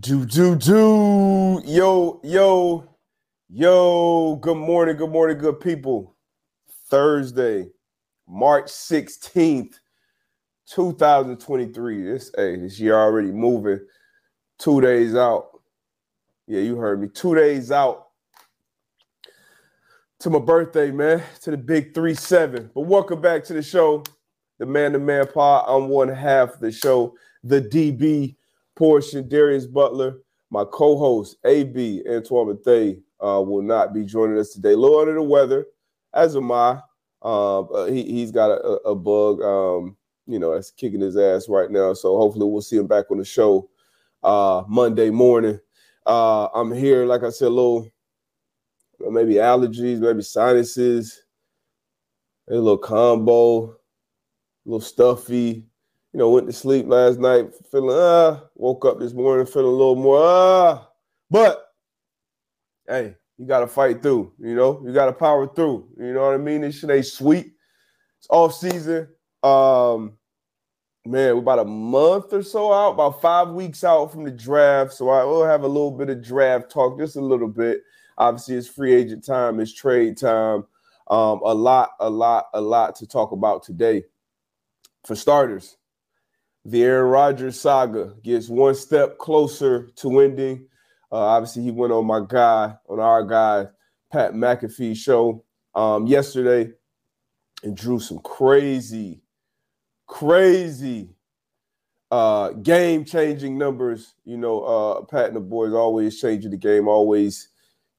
Do do do yo yo yo. Good morning, good morning, good people. Thursday, March sixteenth, two thousand twenty-three. This hey, this year already moving. Two days out. Yeah, you heard me. Two days out to my birthday, man. To the big three seven. But welcome back to the show, the man to man pod. I'm one half of the show, the DB portion, Darius Butler, my co-host AB Antoine Bethea uh, will not be joining us today. Little under the weather, as am I. Uh, he, he's got a, a bug, um, you know, that's kicking his ass right now. So hopefully we'll see him back on the show uh, Monday morning. Uh, I'm here, like I said, a little maybe allergies, maybe sinuses, a little combo, a little stuffy you know, went to sleep last night feeling ah, woke up this morning feeling a little more ah, but hey, you got to fight through. You know, you got to power through. You know what I mean? This shit ain't sweet. It's off season. Um, man, we're about a month or so out, about five weeks out from the draft. So I will have a little bit of draft talk, just a little bit. Obviously, it's free agent time, it's trade time. Um, a lot, a lot, a lot to talk about today. For starters, the Aaron Rodgers saga gets one step closer to ending. Uh, obviously, he went on my guy, on our guy, Pat McAfee show um, yesterday and drew some crazy, crazy uh, game changing numbers. You know, uh, Pat and the boys always changing the game, always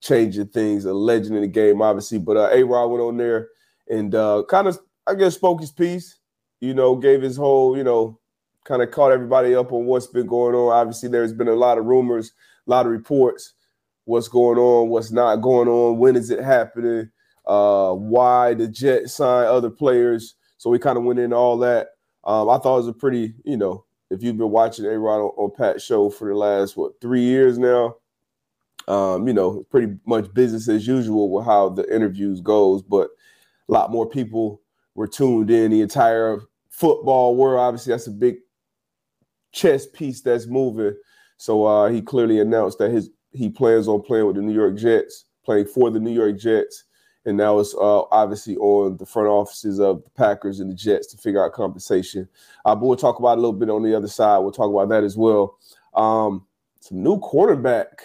changing things, a legend in the game, obviously. But uh, A Rod went on there and uh, kind of, I guess, spoke his piece, you know, gave his whole, you know, kind of caught everybody up on what's been going on. Obviously, there's been a lot of rumors, a lot of reports, what's going on, what's not going on, when is it happening, uh, why the Jets sign other players. So we kind of went into all that. Um, I thought it was a pretty, you know, if you've been watching A Rod on, on Pat's show for the last what three years now, um, you know, pretty much business as usual with how the interviews goes, but a lot more people were tuned in. The entire football world, obviously, that's a big chess piece that's moving. So uh, he clearly announced that his he plans on playing with the New York Jets, playing for the New York Jets, and now it's uh, obviously on the front offices of the Packers and the Jets to figure out compensation. Uh, but we'll talk about a little bit on the other side. We'll talk about that as well. Um, some new quarterback,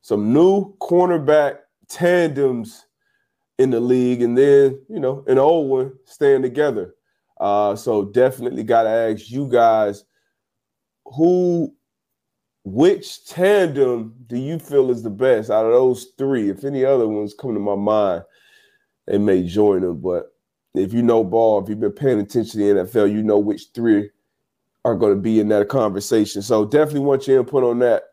some new cornerback tandems in the league, and then you know an old one staying together. Uh, so definitely got to ask you guys who which tandem do you feel is the best out of those three? If any other ones come to my mind, they may join them. But if you know ball, if you've been paying attention to the NFL, you know which three are going to be in that conversation. So definitely want your input on that.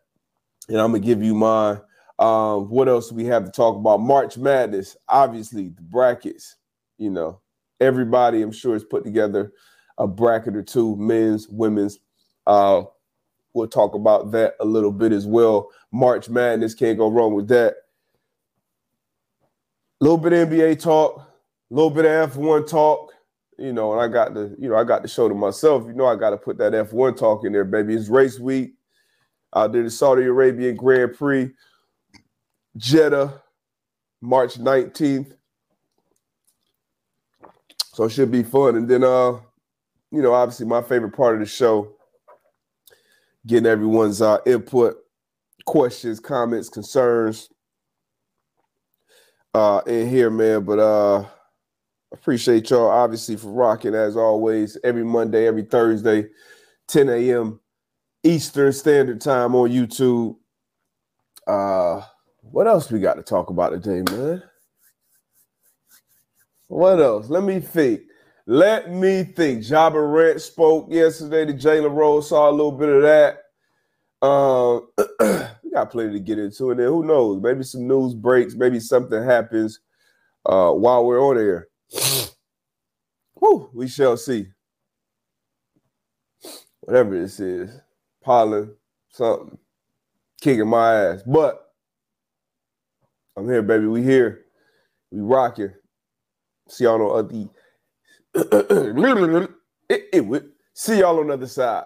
And I'm gonna give you mine. Um, what else do we have to talk about? March Madness, obviously the brackets. You know, everybody I'm sure has put together a bracket or two, men's, women's. Uh, we'll talk about that a little bit as well. March Madness can't go wrong with that. A little bit of NBA talk, a little bit of F1 talk. You know, and I got the, you know, I got the show to myself. You know, I got to put that F1 talk in there, baby. It's race week. I did the Saudi Arabian Grand Prix, Jeddah, March 19th. So it should be fun. And then uh, you know, obviously my favorite part of the show, getting everyone's uh, input, questions, comments, concerns uh, in here, man. But uh, appreciate y'all obviously for rocking as always every Monday, every Thursday, 10 a.m. Eastern Standard Time on YouTube. Uh, what else we got to talk about today, man? What else? Let me think. Let me think. Ja Morant spoke yesterday to Jalen Rose. Saw a little bit of that. Um, we got plenty to get into, and then who knows? Maybe some news breaks. Maybe something happens uh, while we're on air. Whew, we shall see. Whatever this is, pollen, something, kicking my ass. But I'm here, baby. We here. We rocking. See y'all on the see y'all on the other side.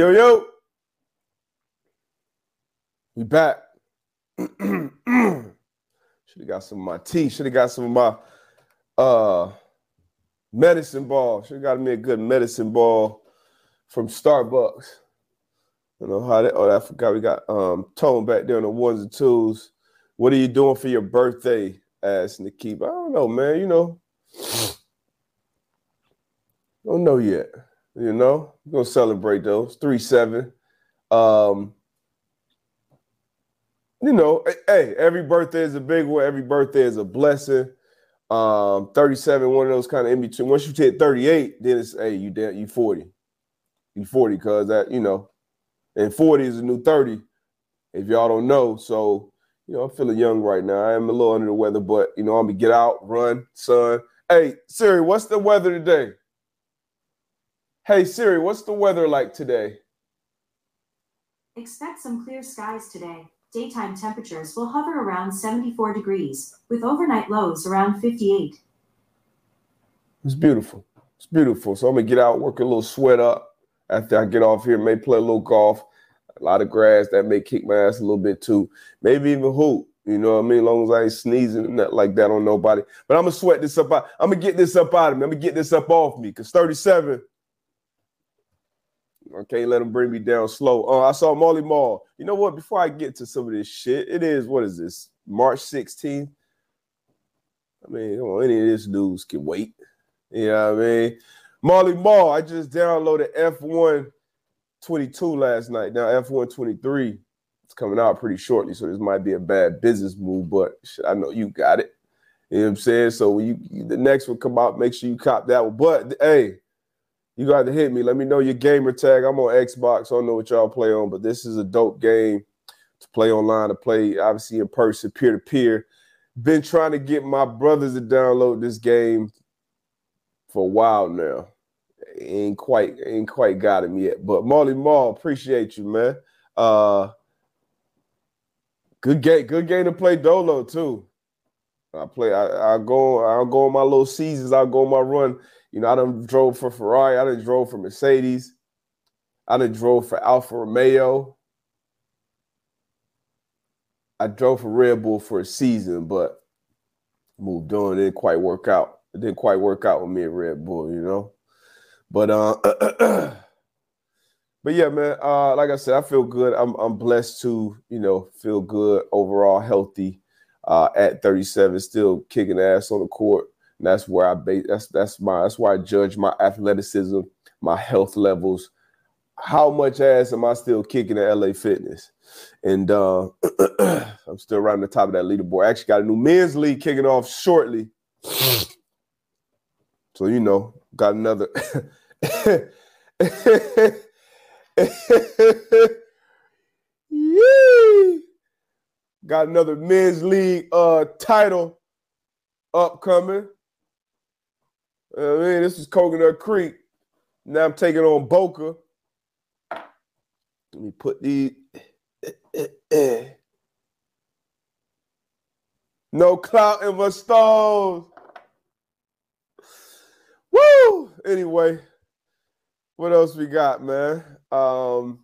Yo, yo. We back. Should have got some of my tea. Should have got some of my uh medicine ball. Should have got me a good medicine ball from Starbucks. You know how that oh I forgot we got um tone back there on the ones and twos. What are you doing for your birthday? asked Nikki. I don't know, man. You know. Don't know yet. You know, we're gonna celebrate those. Three seven. Um, you know, hey, every birthday is a big one. Every birthday is a blessing. Um, 37, one of those kind of in between. Once you hit 38, then it's hey, you you 40. You 40, cause that, you know, and 40 is a new 30, if y'all don't know. So, you know, I'm feeling young right now. I am a little under the weather, but you know, I'm gonna get out, run, sun. Hey, Siri, what's the weather today? Hey Siri, what's the weather like today? Expect some clear skies today. Daytime temperatures will hover around 74 degrees, with overnight lows around 58. It's beautiful. It's beautiful. So I'm gonna get out, work a little sweat up after I get off here, may play a little golf, a lot of grass that may kick my ass a little bit too. Maybe even hoop. You know what I mean? As long as I ain't sneezing and nothing like that on nobody. But I'm gonna sweat this up. Out. I'm gonna get this up out of me. I'm gonna get this up off me. Cause 37 I can't let them bring me down slow. Uh, I saw Molly Mall. You know what? Before I get to some of this shit, it is what is this? March 16th. I mean, any of this news can wait. You know what I mean? Molly Mall, I just downloaded F1 22 last night. Now F1 23 it's coming out pretty shortly, so this might be a bad business move, but shit, I know you got it. You know what I'm saying? So when you the next one come out, make sure you cop that one. But hey, you got to hit me. Let me know your gamer tag. I'm on Xbox. I don't know what y'all play on, but this is a dope game to play online, to play obviously in person, peer to peer. Been trying to get my brothers to download this game for a while now. Ain't quite ain't quite got him yet. But Molly Mall, appreciate you, man. Uh good game, good game to play Dolo too. I play. I, I go. I go on my little seasons. I go on my run you know, I done drove for Ferrari. I done drove for Mercedes. I done drove for Alfa Romeo. I drove for Red Bull for a season, but moved on. It didn't quite work out. It didn't quite work out with me at Red Bull, you know. But uh, but yeah, man. Uh, like I said, I feel good. I'm I'm blessed to you know feel good overall, healthy. Uh, at 37, still kicking ass on the court. And that's where I base that's that's my that's where I judge my athleticism, my health levels. How much ass am I still kicking at LA Fitness? And uh, I'm still around the top of that leaderboard. I actually got a new men's league kicking off shortly. So you know, got another got another men's league uh title upcoming. I mean, this is Coconut Creek. Now I'm taking on Boca. Let me put the no clout in my stones. Woo! Anyway, what else we got, man? Um,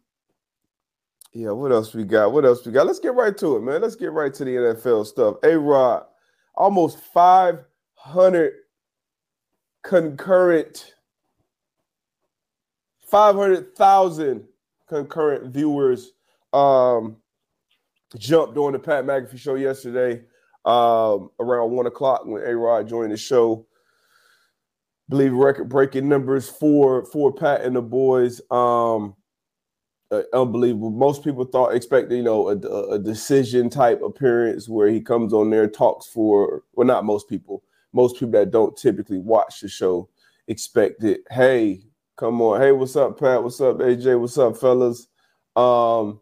yeah, what else we got? What else we got? Let's get right to it, man. Let's get right to the NFL stuff. A Rod, almost 500 concurrent 500,000 concurrent viewers um, jumped on the Pat McAfee show yesterday um, around one o'clock when A Rod joined the show. believe record breaking numbers for for Pat and the boys. Um, uh, unbelievable. Most people thought expected you know a, a decision type appearance where he comes on there talks for well not most people most people that don't typically watch the show expect it. Hey, come on. Hey, what's up, Pat? What's up, AJ? What's up, fellas? Um,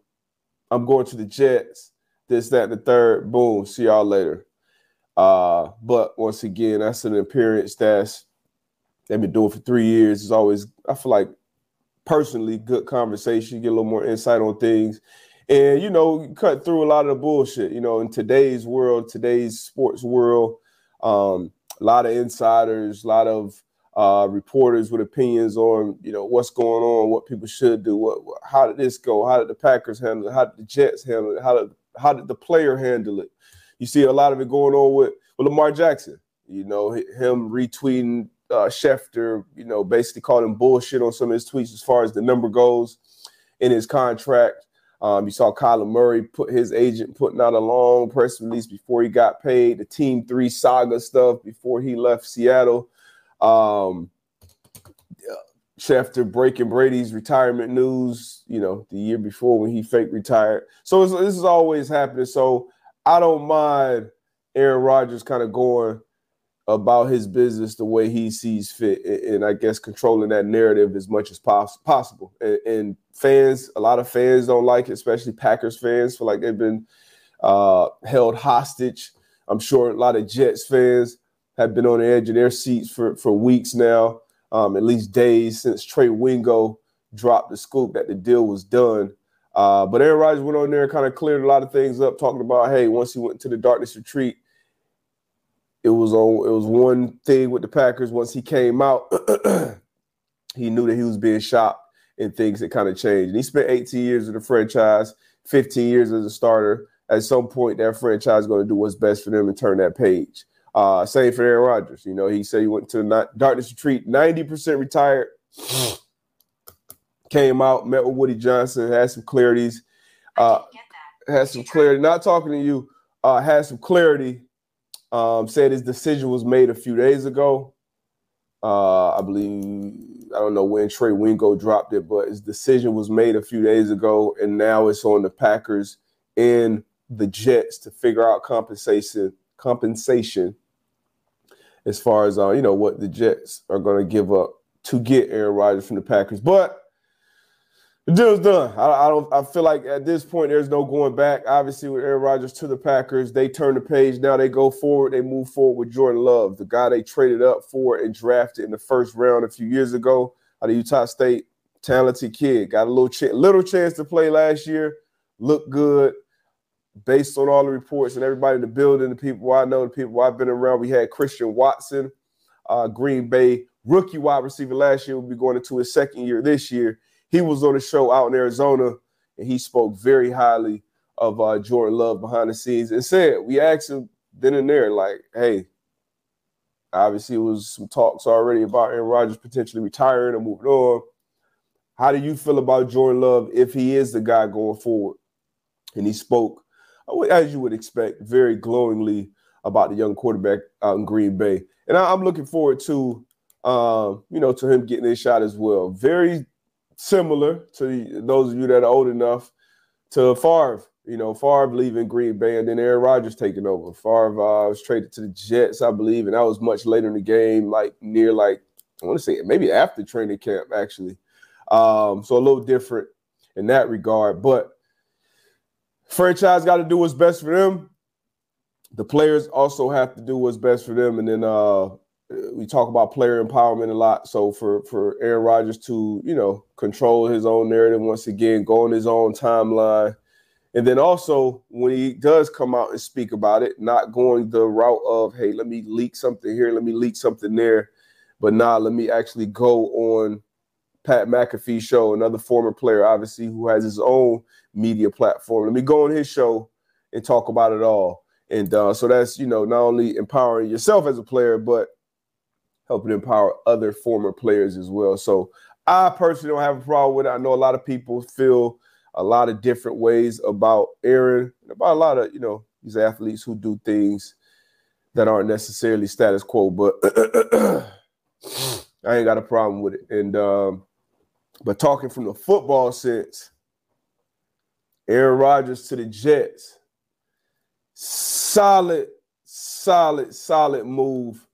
I'm going to the Jets. This, that, the third. Boom. See y'all later. Uh, but once again, that's an appearance that's they've been doing for three years. It's always, I feel like personally, good conversation, get a little more insight on things. And you know, cut through a lot of the bullshit. You know, in today's world, today's sports world, um, a lot of insiders, a lot of uh, reporters with opinions on you know what's going on, what people should do, what, how did this go, how did the Packers handle it, how did the Jets handle it, how did how did the player handle it. You see a lot of it going on with, with Lamar Jackson. You know him retweeting uh, Schefter, you know, basically calling bullshit on some of his tweets as far as the number goes in his contract. Um, you saw Kyler Murray put his agent putting out a long press release before he got paid. The Team Three saga stuff before he left Seattle. Um, Schefter breaking Brady's retirement news, you know, the year before when he fake retired. So this is always happening. So I don't mind Aaron Rodgers kind of going about his business the way he sees fit, and I guess controlling that narrative as much as pos- possible. And, and, fans, a lot of fans don't like it, especially Packers fans, feel like they've been uh, held hostage. I'm sure a lot of Jets fans have been on the edge of their seats for for weeks now, um, at least days since Trey Wingo dropped the scoop that the deal was done. Uh, but Aaron Rodgers went on there and kind of cleared a lot of things up, talking about, hey, once he went to the darkness retreat, it was on. It was one thing with the Packers. Once he came out, he knew that he was being shopped, and things had kind of changed. And he spent 18 years in the franchise, 15 years as a starter. At some point, that franchise is going to do what's best for them and turn that page. Uh, same for Aaron Rodgers. You know, he said he went to the darkness retreat, 90% retired. Came out, met with Woody Johnson, had some clarities. Uh, had some clarity. Not talking to you. Uh, had some clarity um, said his decision was made a few days ago. Uh, I believe I don't know when Trey Wingo dropped it, but his decision was made a few days ago, and now it's on the Packers and the Jets to figure out compensation compensation as far as uh, you know what the Jets are going to give up to get Aaron Rodgers from the Packers. But the deal's done. I, I, don't. I feel like at this point there's no going back. Obviously, with Aaron Rodgers to the Packers, they turn the page. Now they go forward. They move forward with Jordan Love, the guy they traded up for and drafted in the first round a few years ago out of Utah State. Talented kid, got a little ch- little chance to play last year. Looked good, based on all the reports and everybody in the building, the people I know, the people I've been around. We had Christian Watson, uh, Green Bay rookie wide receiver last year. Will be going into his second year this year he was on a show out in Arizona, and he spoke very highly of uh, Jordan Love behind the scenes and said, we asked him then and there, like, hey, obviously it was some talks already about Aaron Rodgers potentially retiring or moving on. How do you feel about Jordan Love if he is the guy going forward? And he spoke, as you would expect, very glowingly about the young quarterback out in Green Bay. And I, am looking forward to, um, you know, to him getting his shot as well. Very similar to those of you that are old enough to Favre. You know, Favre leaving Green Bay and then Aaron Rodgers taking over. Favre uh, was traded to the Jets, I believe, and that was much later in the game, like near like I want to say maybe after training camp actually. Um, so a little different in that regard, but franchise got to do what's best for them. The players also have to do what's best for them, and then uh, we talk about player empowerment a lot. So for for Aaron Rodgers to you know control his own narrative once again, go on his own timeline, and then also when he does come out and speak about it, not going the route of hey, let me leak something here, let me leak something there, but nah, let me actually go on Pat McAfee show, another former player, obviously who has his own media platform. Let me go on his show and talk about it all. And uh, so that's you know not only empowering yourself as a player, but helping empower other former players as well. So I personally don't have a problem with it. I know a lot of people feel a lot of different ways about Aaron, and about a lot of, you know, these athletes who do things that aren't necessarily status quo, but I ain't got a problem with it. And um, but talking from the football sense, Aaron Rodgers to the Jets, solid, solid, solid move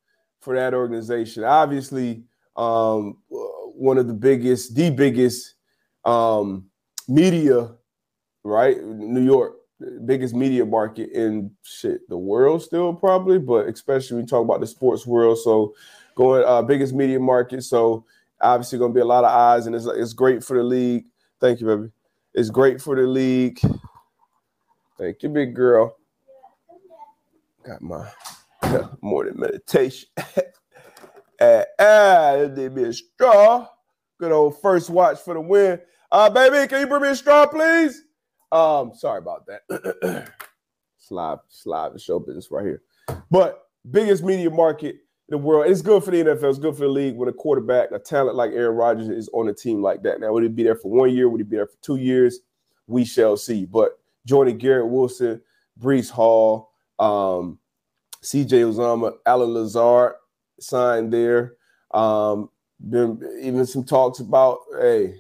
for that organization. Obviously, um, one of the biggest, the biggest um, media, right? New York, biggest media market in shit the world still probably, but especially when you talk about the sports world. So going uh, biggest media market. So obviously going to be a lot of eyes, and it's it's great for the league. Thank you, baby. It's great for the league. Thank you, big girl. Got my than meditation. Uh, ah, give me a straw. Good old first watch for the win. Uh, baby, can you bring me a straw, please? Um, sorry about that. slide, slide the show business right here. But biggest media market in the world. It's good for the NFL. It's good for the league when a quarterback, a talent like Aaron Rodgers, is on a team like that. Now, would he be there for one year? Would he be there for two years? We shall see. But joining Garrett Wilson, Breece Hall, um, CJ Uzomah, Allen Lazard signed there. Um, been even some talks about, hey,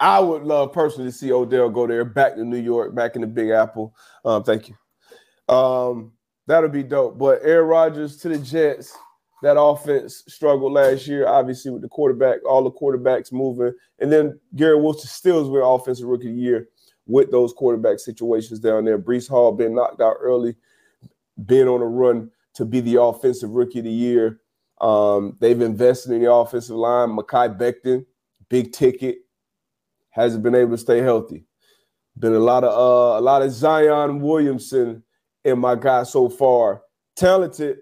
I would love personally to see Odell go there back to New York, back in the Big Apple. Um, thank you. Um, that'll be dope. But Aaron Rodgers to the Jets, that offense struggled last year, obviously with the quarterback, all the quarterbacks moving, and then Garrett Wilson still is with offensive rookie of year with those quarterback situations down there. Breece Hall being knocked out early, being on a run to be the offensive rookie of the year. Um, they've invested in the offensive line. Mekhi Becton, big ticket, hasn't been able to stay healthy. Been a lot of uh, a lot of Zion Williamson in my guy so far. Talented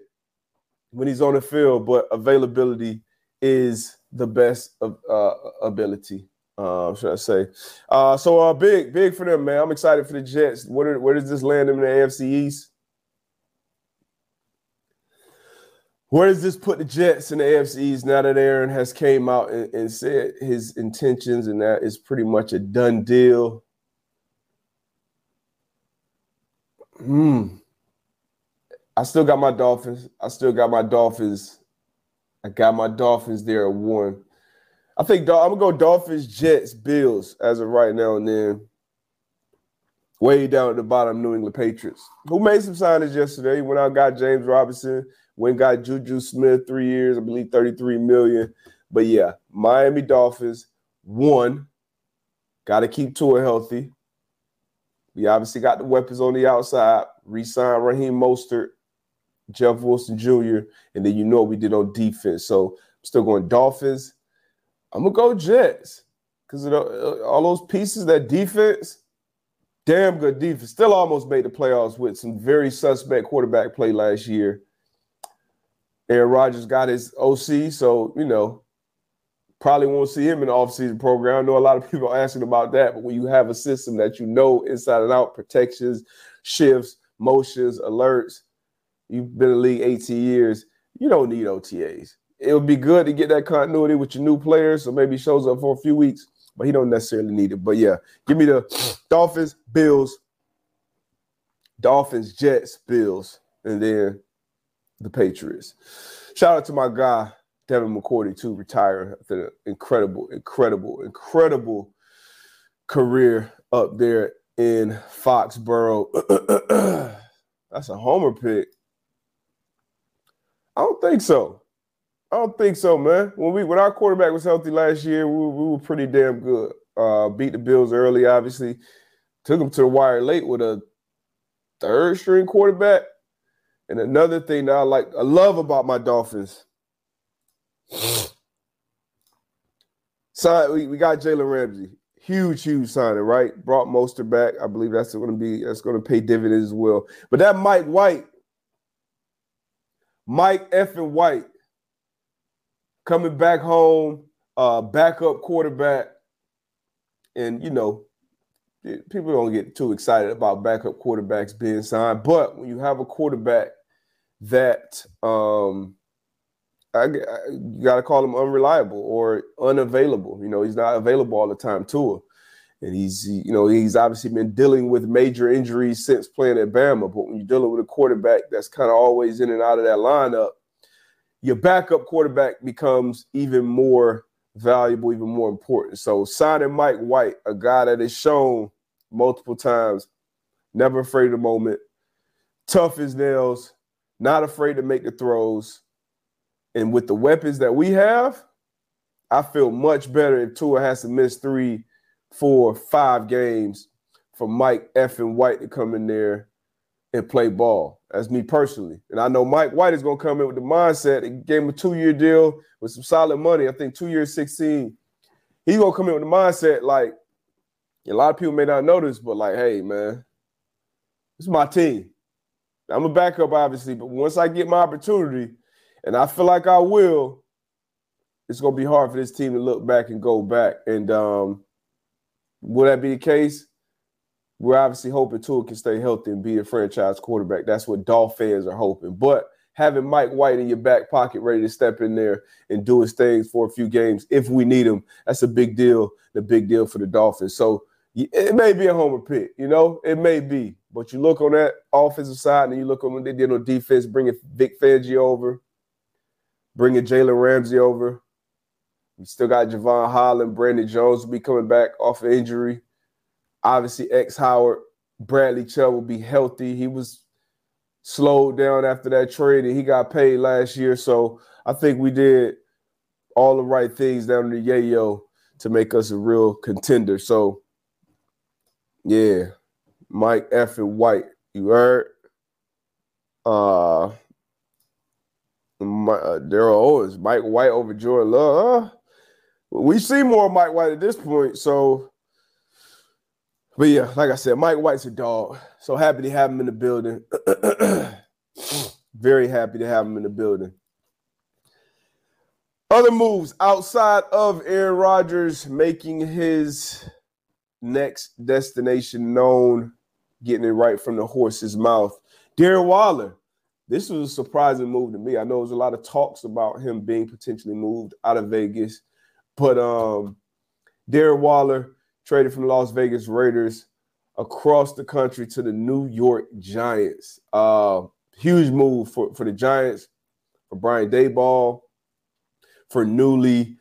when he's on the field, but availability is the best of uh, ability. Uh, should I say? Uh, so uh, big, big for them, man. I'm excited for the Jets. Where, where does this land them in the AFC East? Where does this put the Jets in the AFC East now that Aaron has came out and, and said his intentions and that is pretty much a done deal? Hmm. I still got my Dolphins. I still got my Dolphins. I got my Dolphins there at one. I think I'm gonna go Dolphins, Jets, Bills as of right now, and then way down at the bottom, New England Patriots, who made some signings yesterday. Went out, got James Robinson, went got Juju Smith, three years, I believe 33 million. But yeah, Miami Dolphins, one. Got to keep Tua healthy. We obviously got the weapons on the outside. Resign Raheem Mostert, Jeff Wilson Jr., and then you know what we did on defense. So I'm still going Dolphins, I'm gonna go Jets because uh, all those pieces, that defense, damn good defense. Still almost made the playoffs with some very suspect quarterback play last year. Aaron Rodgers got his OC, so you know, probably won't see him in the offseason program. I know a lot of people asking about that, but when you have a system that you know inside and out, protections, shifts, motions, alerts, you've been in the league 18 years, you don't need OTAs it would be good to get that continuity with your new players. So maybe shows up for a few weeks, but he don't necessarily need it. But yeah, give me the Dolphins, Bills, Dolphins, Jets, Bills, and then the Patriots. Shout out to my guy Devin McCourty to retire after an incredible, incredible, incredible career up there in Foxborough. That's a homer pick. I don't think so. I don't think so, man. When we when our quarterback was healthy last year, we, we were pretty damn good. Uh, beat the Bills early, obviously. Took them to the wire late with a third string quarterback. And another thing that I like, I love about my Dolphins. Sign, we, we got Jalen Ramsey. Huge, huge signing, right? Brought Mostert back. I believe that's going to be that's going to pay dividends as well. But that Mike White, Mike effing White, coming back home, uh, backup quarterback, and you know, people don't get too excited about backup quarterbacks being signed. But when you have a quarterback that um, I, I, you got to call him unreliable or unavailable. You know, he's not available all the time to And he's, you know, he's obviously been dealing with major injuries since playing at Bama. But when you're dealing with a quarterback that's kind of always in and out of that lineup, your backup quarterback becomes even more valuable, even more important. So signing Mike White, a guy that has shown multiple times, never afraid of the moment, tough as nails, not afraid to make the throws. And with the weapons that we have, I feel much better if Tua has to miss three, four, five games for Mike F. and White to come in there and play ball. That's me personally. And I know Mike White is going to come in with the mindset. He gave him a two year deal with some solid money. I think two years, 16. He's going to come in with the mindset like, a lot of people may not this, but like, hey, man, this is my team. I'm a backup, obviously, but once I get my opportunity, and I feel like I will, it's gonna be hard for this team to look back and go back. And um, will that be the case? We're obviously hoping Tua can stay healthy and be a franchise quarterback. That's what Dolph fans are hoping. But having Mike White in your back pocket ready to step in there and do his things for a few games if we need him, that's a big deal. The big deal for the Dolphins. So it may be a homer pick, you know, it may be. But you look on that offensive side and you look on what they did on defense, bringing Vic Fangio over, bringing Jalen Ramsey over. You still got Jevon Holland, Brandon Jones will be coming back off of injury. Obviously, X Howard, Bradley Chubb will be healthy. He was slowed down after that trade and he got paid last year. So I think we did all the right things down the Yayo to make us a real contender. So yeah, Mike F. and White, you heard? Uh, my, uh Daryl Owens, Mike White over Jordan Love. We see more Mike White at this point. So, but yeah, like I said, Mike White's a dog. So happy to have him in the building. Very happy to have him in the building. Other moves outside of Aaron Rodgers making his next destination known, getting it right from the horse's mouth. Darren Waller. This was a surprising move to me. I know there was a lot of talks about him being potentially moved out of Vegas, but um, Darren Waller traded from the Las Vegas Raiders across the country to the New York Giants. Uh, huge move for, for the Giants, for Brian Daboll, for newly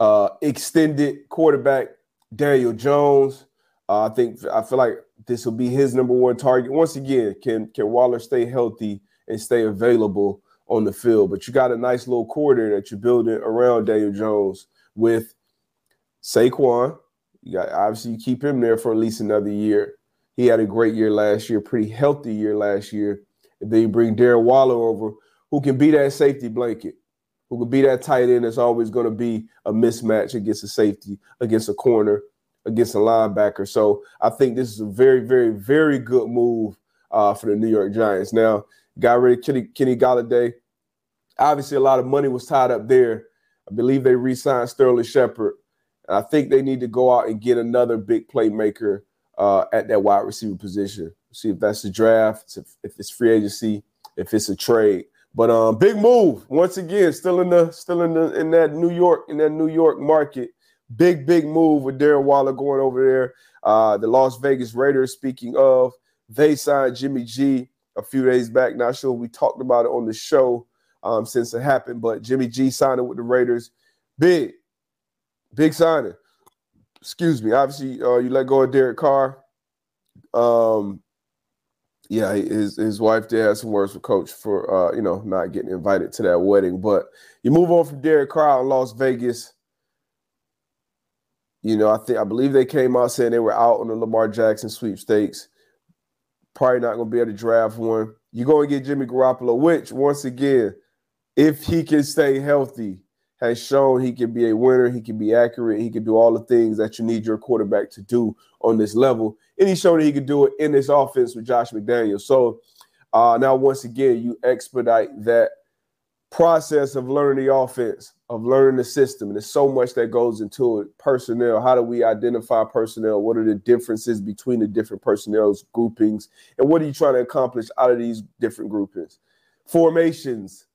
uh, extended quarterback Daniel Jones. Uh, I think I feel like this will be his number one target. Once again, can can Waller stay healthy and stay available on the field? But you got a nice little quarter that you're building around Daniel Jones with Saquon. You got obviously you keep him there for at least another year. He had a great year last year, pretty healthy year last year. And then you bring Darren Waller over, who can be that safety blanket who could be that tight end that's always going to be a mismatch against a safety, against a corner, against a linebacker. So I think this is a very, very, very good move uh, for the New York Giants. Now, got rid of Kenny, Kenny Golladay. Obviously, a lot of money was tied up there. I believe they re-signed Sterling Shepard. I think they need to go out and get another big playmaker uh, at that wide receiver position. See if that's the draft, if it's free agency, if it's a trade. But um, big move once again. Still in the still in the in that New York in that New York market. Big big move with Darren Waller going over there. Uh, the Las Vegas Raiders. Speaking of, they signed Jimmy G a few days back. Not sure we talked about it on the show um, since it happened, but Jimmy G signed with the Raiders. Big, big signing. Excuse me. Obviously, uh, you let go of Derek Carr. Um, yeah, his his wife did have some words with Coach for uh, you know not getting invited to that wedding. But you move on from Derek Carr in Las Vegas. You know, I think I believe they came out saying they were out on the Lamar Jackson sweepstakes. Probably not going to be able to draft one. You're going to get Jimmy Garoppolo, which once again, if he can stay healthy, has shown he can be a winner, he can be accurate, he can do all the things that you need your quarterback to do on this level. And he showed that he could do it in this offense with Josh McDaniels. So uh, now, once again, you expedite that process of learning the offense, of learning the system. And there's so much that goes into it. Personnel, how do we identify personnel? What are the differences between the different personnel groupings? And what are you trying to accomplish out of these different groupings? Formations,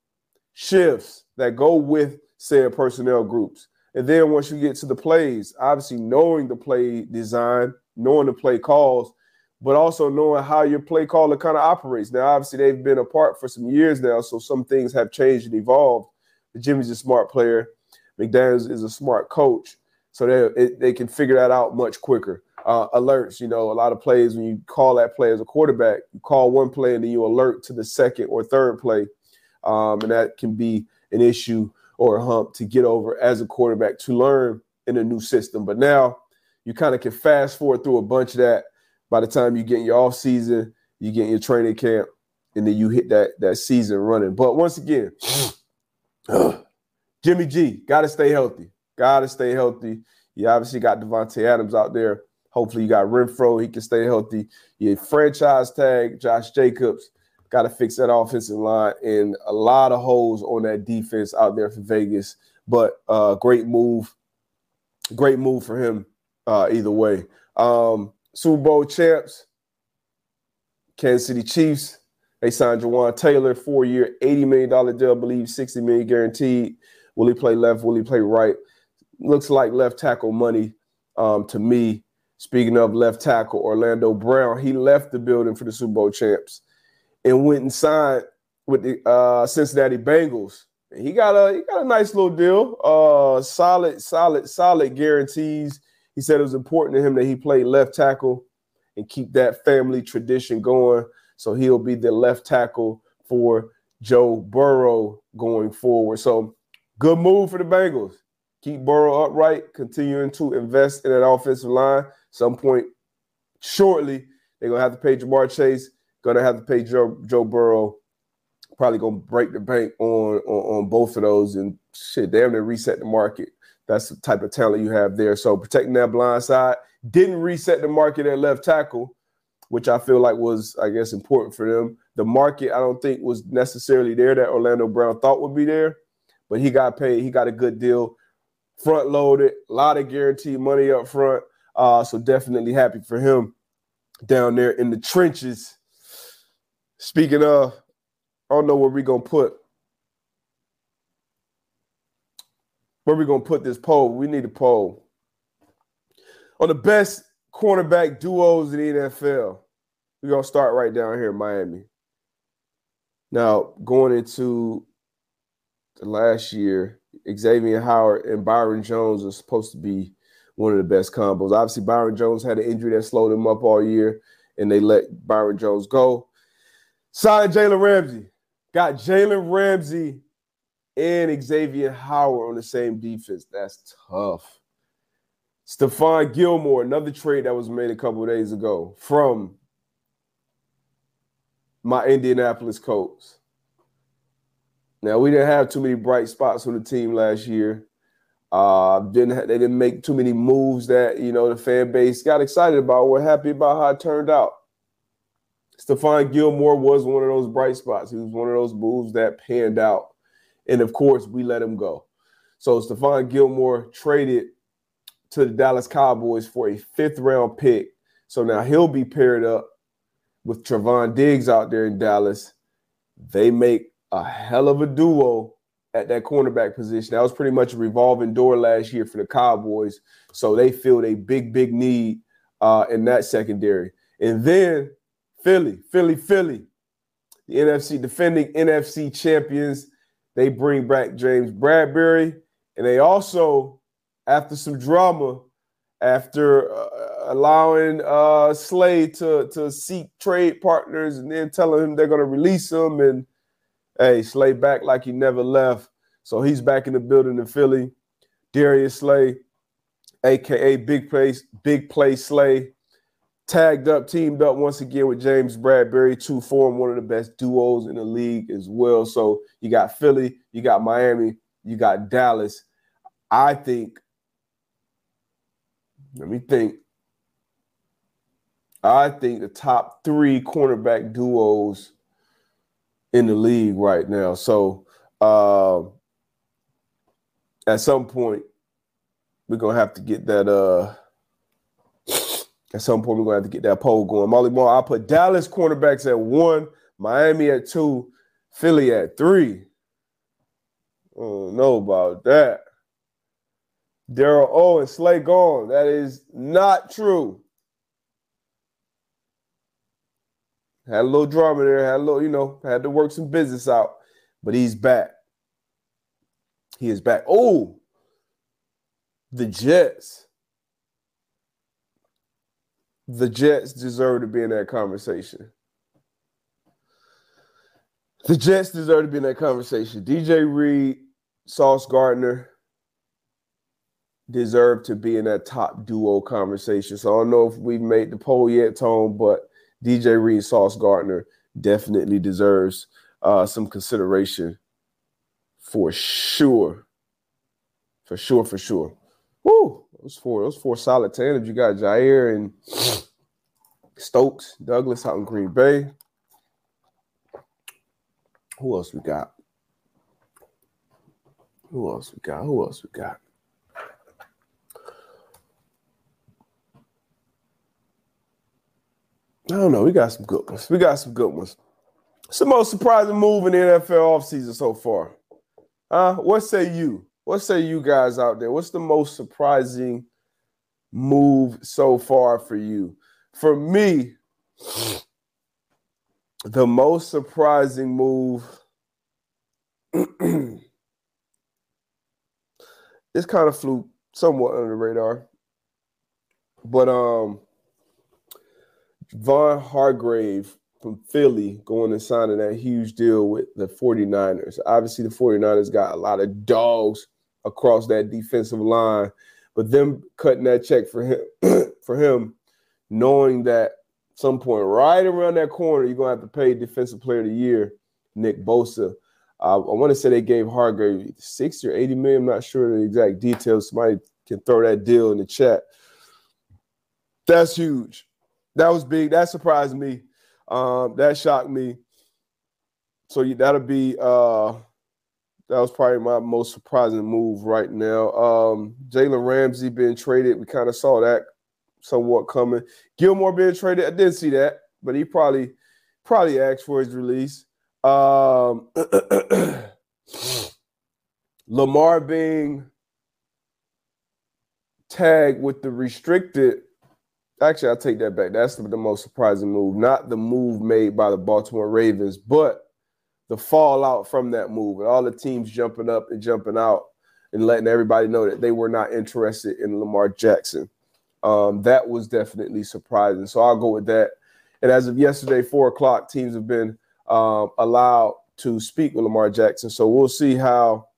shifts that go with said personnel groups. And then once you get to the plays, obviously knowing the play design, knowing the play calls, but also knowing how your play caller kind of operates. Now, obviously, they've been apart for some years now, so some things have changed and evolved. Jimmy's a smart player. McDaniels is a smart coach, so they they can figure that out much quicker. Uh, alerts, you know, a lot of plays when you call that play as a quarterback, you call one play and then you alert to the second or third play, um, and that can be an issue or a hump to get over as a quarterback to learn in a new system. But now you kind of can fast forward through a bunch of that by the time you get in your off season, you get in your training camp, and then you hit that that season running. But once again, Jimmy G got to stay healthy. Got to stay healthy. You obviously got Davante Adams out there. Hopefully, you got Renfrow. He can stay healthy. You franchise tag Josh Jacobs. Got to fix that offensive line and a lot of holes on that defense out there for Vegas. but uh, great move, great move for him uh, either way. Um, Super Bowl champs, Kansas City Chiefs. They signed Jawaan Taylor, four-year, $80 million deal, I believe, 60 million guaranteed. Will he play left? Will he play right? Looks like left tackle money um, to me. Speaking of left tackle, Orlando Brown, he left the building for the Super Bowl champs and went and signed with the uh, Cincinnati Bengals. He got a he got a nice little deal. Uh, solid, solid, solid guarantees. He said it was important to him that he played left tackle and keep that family tradition going. So he'll be the left tackle for Joe Burrow going forward. So good move for the Bengals. Keep Burrow upright, continuing to invest in that offensive line. Some point shortly, they're gonna have to pay Ja'Marr Chase, gonna have to pay Joe, Joe Burrow. Probably gonna break the bank on, on, on both of those and shit, damn near reset the market. That's the type of talent you have there. So protecting that blind side didn't reset the market at left tackle, which I feel like was, I guess, important for them. The market I don't think was necessarily there that Orlando Brown thought would be there, but he got paid. He got a good deal, front loaded, a lot of guaranteed money up front. Uh, so definitely happy for him down there in the trenches. Speaking of, I don't know where we're gonna put where we're gonna put this poll. We need a poll on the best cornerback duos in the NFL. We're gonna start right down here in Miami. Now, going into the last year, Xavier Howard and Byron Jones are supposed to be one of the best combos. Obviously, Byron Jones had an injury that slowed him up all year, and they let Byron Jones go. Signed Jalen Ramsey. Got Jalen Ramsey and Xavier Howard on the same defense. That's tough. Stephon Gilmore, another trade that was made a couple days ago from my Indianapolis Colts. Now we didn't have too many bright spots on the team last year. Uh, didn't they didn't make too many moves that you know the fan base got excited about. We're happy about how it turned out. Stephon Gilmore was one of those bright spots. He was one of those moves that panned out, and of course we let him go. So Stephon Gilmore traded to the Dallas Cowboys for a fifth round pick. So now he'll be paired up with Trevon Diggs out there in Dallas. They make a hell of a duo at that cornerback position. That was pretty much a revolving door last year for the Cowboys. So they feel a big, big need uh, in that secondary. And then Philly, Philly, Philly, the NFC defending NFC champions. They bring back James Bradberry, and they also, after some drama, after uh, allowing uh, Slay to to seek trade partners, and then telling him they're going to release him, and hey, Slay back like he never left. So he's back in the building in Philly. Darius Slay, aka Big Place, Big Play Slay, tagged up, teamed up once again with James Bradberry to form one of the best duos in the league as well. So you got Philly, you got Miami, you got Dallas. I think, let me think. I think the top three cornerback duos in the league right now. So uh, at some point, we're gonna have to get that. Uh, at some point, we're gonna have to get that poll going. Molly Moore, I put Dallas cornerbacks at one, Miami at two, Philly at three. Don't know about that. Daryl Owen, Slay gone. That is not true. Had a little drama there, had a little, you know, had to work some business out, but he's back. He is back. Oh, the Jets. The Jets deserve to be in that conversation. The Jets deserve to be in that conversation. DJ Reed, Sauce Gardner deserve to be in that top duo conversation. So I don't know if we've made the poll yet, Tone, but DJ Reed, Sauce Gardner definitely deserves uh, some consideration for sure. For sure, for sure. Woo! Those four, those four solid tandems. You got Jaire and Stokes, Douglas out in Green Bay. Who else we got? Who else we got? Who else we got? I don't know. We got some good ones. We got some good ones. It's the most surprising move in the NFL offseason so far. Uh, what say you? What say you guys out there? What's the most surprising move so far for you? For me, the most surprising move this kind of flew somewhat under the radar. But um Von Hargrave from Philly going and signing that huge deal with the 49ers. Obviously, the 49ers got a lot of dogs across that defensive line, but them cutting that check for him for him, knowing that some point right around that corner, you're gonna have to pay defensive player of the year, Nick Bosa. Uh, I want to say they gave Hargrave 60 or 80 million. I'm not sure the exact details. Somebody can throw that deal in the chat. That's huge. That was big. That surprised me. Um, that shocked me. So that'll be uh, that was probably my most surprising move right now. Um, Jalen Ramsey being traded, we kind of saw that somewhat coming. Gilmore being traded, I didn't see that, but he probably probably asked for his release. Um, Lamar being tagged with the restricted. Actually, I'll take that back. That's the, the most surprising move, not the move made by the Baltimore Ravens, but the fallout from that move and all the teams jumping up and jumping out and letting everybody know that they were not interested in Lamar Jackson. Um, that was definitely surprising. So I'll go with that. And as of yesterday, four o'clock, teams have been um, allowed to speak with Lamar Jackson. So we'll see how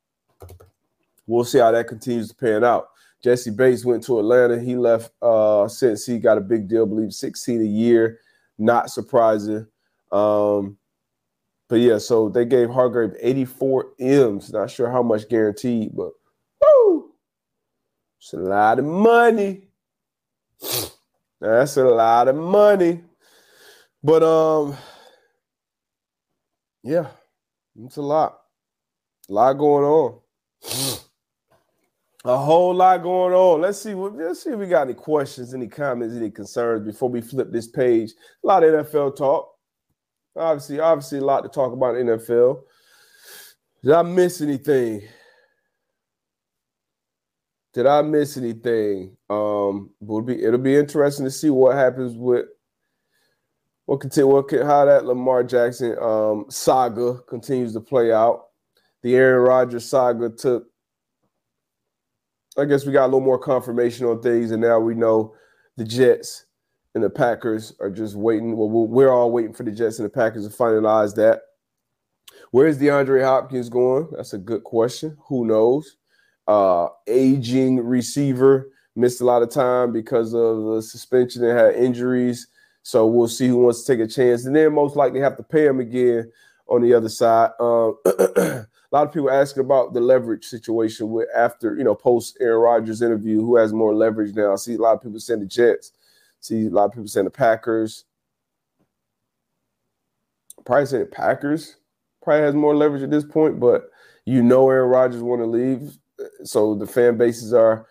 we'll see how that continues to pan out. Jessie Bates went to Atlanta. He left uh, since he got a big deal, I believe 16 a year. Not surprising. Um, yeah, so they gave Hargrave 84 M's. Not sure how much guaranteed, but woo, it's a lot of money. That's a lot of money. But um, yeah, it's a lot. A lot going on. A whole lot going on. Let's see. Let's see if we got any questions, any comments, any concerns before we flip this page. A lot of NFL talk. Obviously, obviously, a lot to talk about in NFL. Did I miss anything? Did I miss anything? Um, it'll be it'll be interesting to see what happens with what continue what how that Lamar Jackson um, saga continues to play out. The Aaron Rodgers saga took. I guess we got a little more confirmation on things, and now we know the Jets and the Packers are just waiting. Well, we're all waiting for the Jets and the Packers to finalize that. Where's DeAndre Hopkins going? That's a good question. Who knows? Uh, aging receiver missed a lot of time because of the suspension and had injuries. So we'll see who wants to take a chance, and then most likely have to pay him again on the other side. Um, a lot of people asking about the leverage situation with after you know post Aaron Rodgers interview, who has more leverage now? I see a lot of people saying the Jets. See a lot of people saying the Packers. Probably say the Packers probably has more leverage at this point, but you know Aaron Rodgers want to leave, so the fan bases are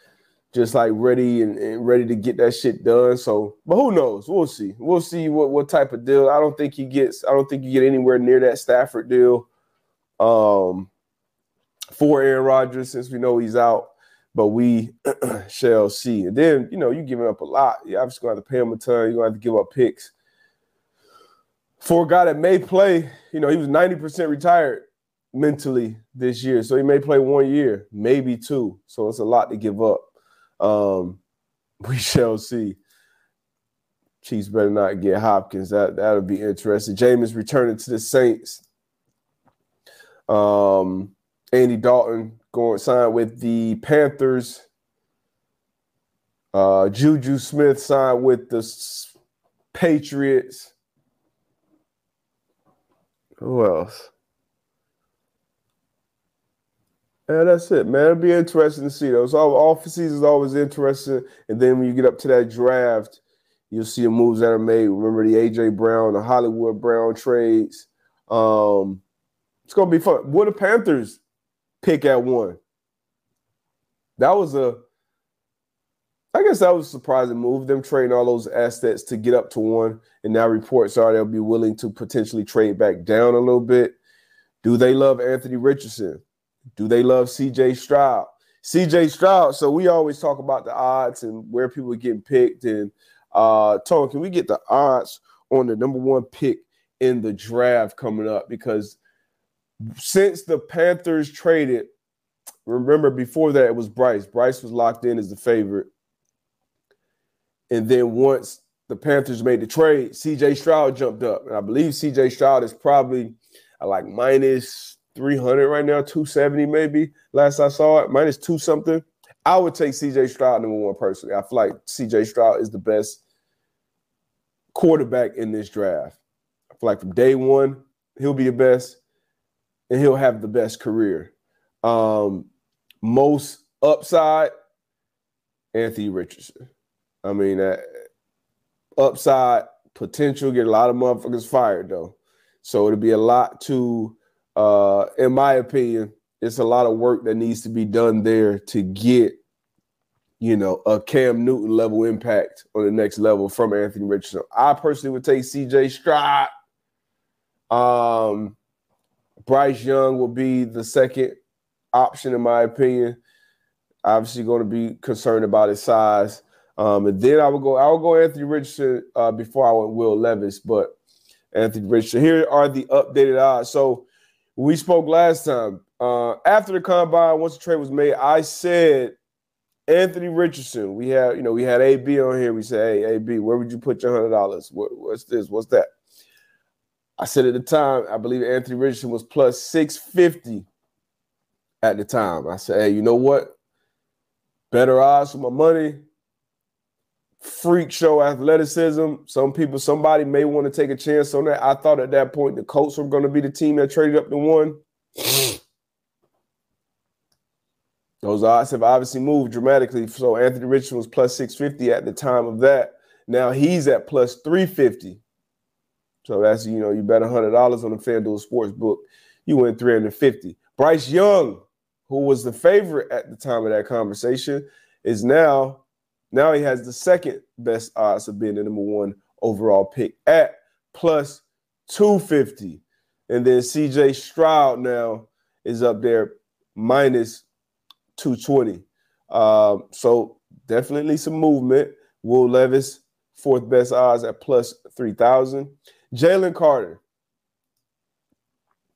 just like ready and, and, ready to get that shit done. So, but who knows? We'll see. We'll see what what type of deal. I don't think he gets. I don't think you get anywhere near that Stafford deal. Um, for Aaron Rodgers, since we know he's out but we shall see. And then, you know, you're giving up a lot. You're obviously going to have to pay him a ton. You're going to have to give up picks. For a guy that may play, you know, he was 90% retired mentally this year. So he may play one year, maybe two. So it's a lot to give up. Um, we shall see. Chiefs better not get Hopkins. That that'll be interesting. Jameis returning to the Saints. Um, Andy Dalton going signed with the Panthers. Uh, Juju Smith signed with the Patriots. Who else? Yeah, that's it, man. It'll be interesting to see those. All off season is always interesting, and then when you get up to that draft, you'll see the moves that are made. Remember the AJ Brown, the Hollywood Brown trades. Um, it's gonna be fun. What the Panthers pick at one. that was a I guess that was a surprising move. Them trading all those assets to get up to one, and now reports are they'll be willing to potentially trade back down a little bit. Do they love Anthony Richardson? Do they love CJ Stroud? CJ Stroud. So we always talk about the odds and where people are getting picked. And uh Tone, can we get the odds on the number one pick in the draft coming up? Because since the Panthers traded, remember before that it was Bryce. Bryce was locked in as the favorite. And then once the Panthers made the trade, CJ Stroud jumped up. And I believe CJ Stroud is probably uh, like minus 300 right now, 270 maybe. Last I saw it, minus two something. I would take CJ Stroud number one personally. I feel like CJ Stroud is the best quarterback in this draft. I feel like from day one, he'll be the best and he'll have the best career. Um, most upside, Anthony Richardson. I mean, uh, upside potential, get a lot of motherfuckers fired though. So it'll be a lot to, uh, in my opinion, it's a lot of work that needs to be done there to get, you know, a Cam Newton level impact on the next level from Anthony Richardson. I personally would take CJ Stroud. Um, Bryce Young will be the second option, in my opinion. Obviously, going to be concerned about his size. Um, and then I would go, I would go Anthony Richardson uh, before I went Will Levis, but Anthony Richardson. Here are the updated odds. So we spoke last time. Uh, after the combine, once the trade was made, I said Anthony Richardson. We had, you know, we had AB on here. We said, hey, AB, where would you put your hundred dollars? What, what's this? What's that? I said at the time, I believe Anthony Richardson was plus 650 at the time. I said, hey, you know what? Better odds for my money freak show athleticism. Some people, somebody may want to take a chance on that. I thought at that point the Colts were going to be the team that traded up to one. Those odds have obviously moved dramatically. So Anthony Richardson was plus 650 at the time of that. Now he's at plus 350. So that's, you know, you bet $100 on the FanDuel Sports book. You win 350. Bryce Young, who was the favorite at the time of that conversation, is now now he has the second best odds of being the number one overall pick at plus 250. And then CJ Stroud now is up there minus 220. Um, so definitely some movement. Will Levis, fourth best odds at plus 3,000. Jalen Carter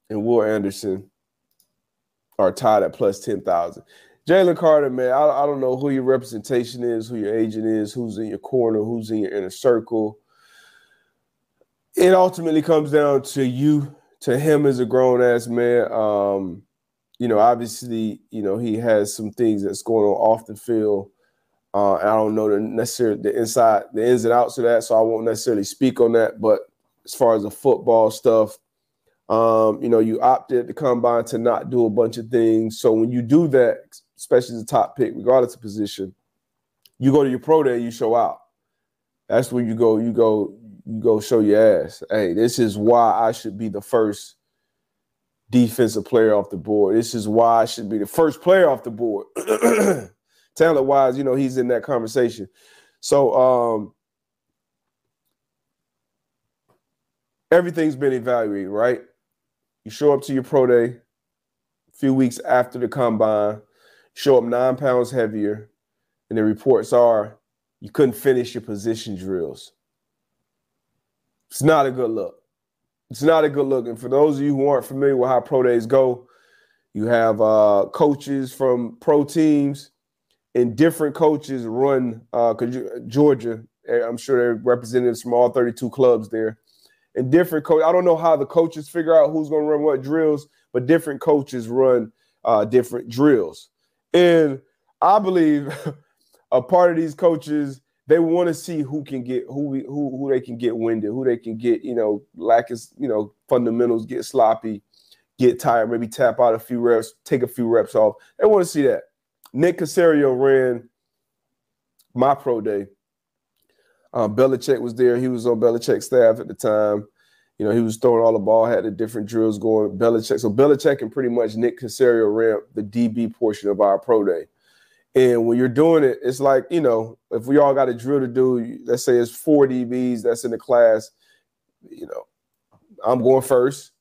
and Will Anderson are tied at plus 10,000. Jalen Carter, man, I, I don't know who your representation is, who your agent is, who's in your corner, who's in your inner circle. It ultimately comes down to you, to him as a grown ass man. Um, you know, obviously, you know, he has some things that's going on off the field. Uh, I don't know the necessary the inside, the ins and outs of that, so I won't necessarily speak on that. But as far as the football stuff, um, you know, you opted to combine to not do a bunch of things. So when you do that, especially the top pick, regardless of position, you go to your pro day, you show out. That's where you go, you go, you go show your ass. Hey, this is why I should be the first defensive player off the board. This is why I should be the first player off the board. Talent wise, you know, he's in that conversation. So um everything's been evaluated, right? You show up to your pro day a few weeks after the combine show up nine pounds heavier, and the reports are you couldn't finish your position drills. It's not a good look. It's not a good look. And for those of you who aren't familiar with how pro days go, you have uh, coaches from pro teams, and different coaches run. Because uh, Georgia, eh, I'm sure there are representatives from all 32 clubs there, and different coach. I don't know how the coaches figure out who's going to run what drills, but different coaches run uh, different drills. And I believe a part of these coaches they want to see who can get who who who they can get winded, who they can get, you know, lack his, you know, fundamentals, get sloppy, get tired, maybe tap out a few reps, take a few reps off. They want to see that. Nick Caserio ran my pro day. Um, Belichick was there. He was on Belichick's staff at the time. You know, he was throwing all the ball, had the different drills going. Belichick. So Belichick and pretty much Nick Caserio ran the DB portion of our pro day. And when you're doing it, it's like, you know, if we all got a drill to do, let's say it's four DBs that's in the class, you know, I'm going first.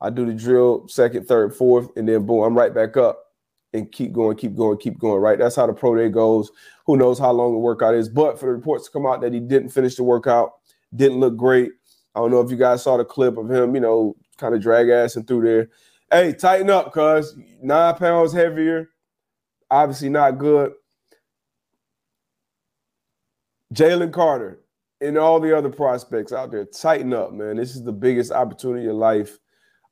I do the drill second, third, fourth, and then boom, I'm right back up and keep going, keep going, keep going, right? That's how the pro day goes. Who knows how long the workout is? But for the reports to come out that he didn't finish the workout, didn't look great. I don't know if you guys saw the clip of him, you know, kind of drag assing through there. Hey, tighten up, cuz nine pounds heavier. Obviously not good. Jalen Carter and all the other prospects out there, tighten up, man. This is the biggest opportunity of life.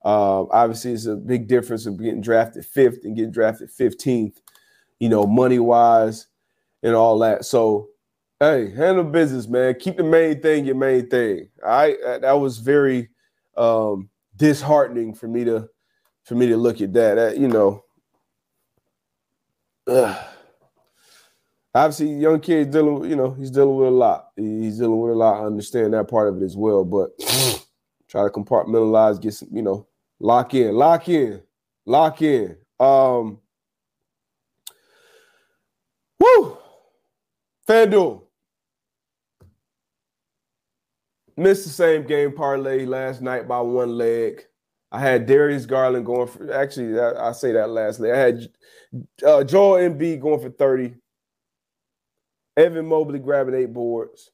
Uh, obviously, it's a big difference of getting drafted fifth and getting drafted 15th, you know, money wise and all that. So, hey, handle business, man. Keep the main thing your main thing. I That was very um, disheartening for me to for me to look at that. that you know, ugh. obviously, young kid dealing, with, you know, he's dealing with a lot. He's dealing with a lot. I understand that part of it as well, but try to compartmentalize, get some, you know, lock in, lock in, lock in. Um, woo, FanDuel. Missed the same game parlay last night by one leg. I had Darius Garland going for actually I, I say that lastly. I had uh, Joel Embiid going for 30. Evan Mobley grabbing eight boards.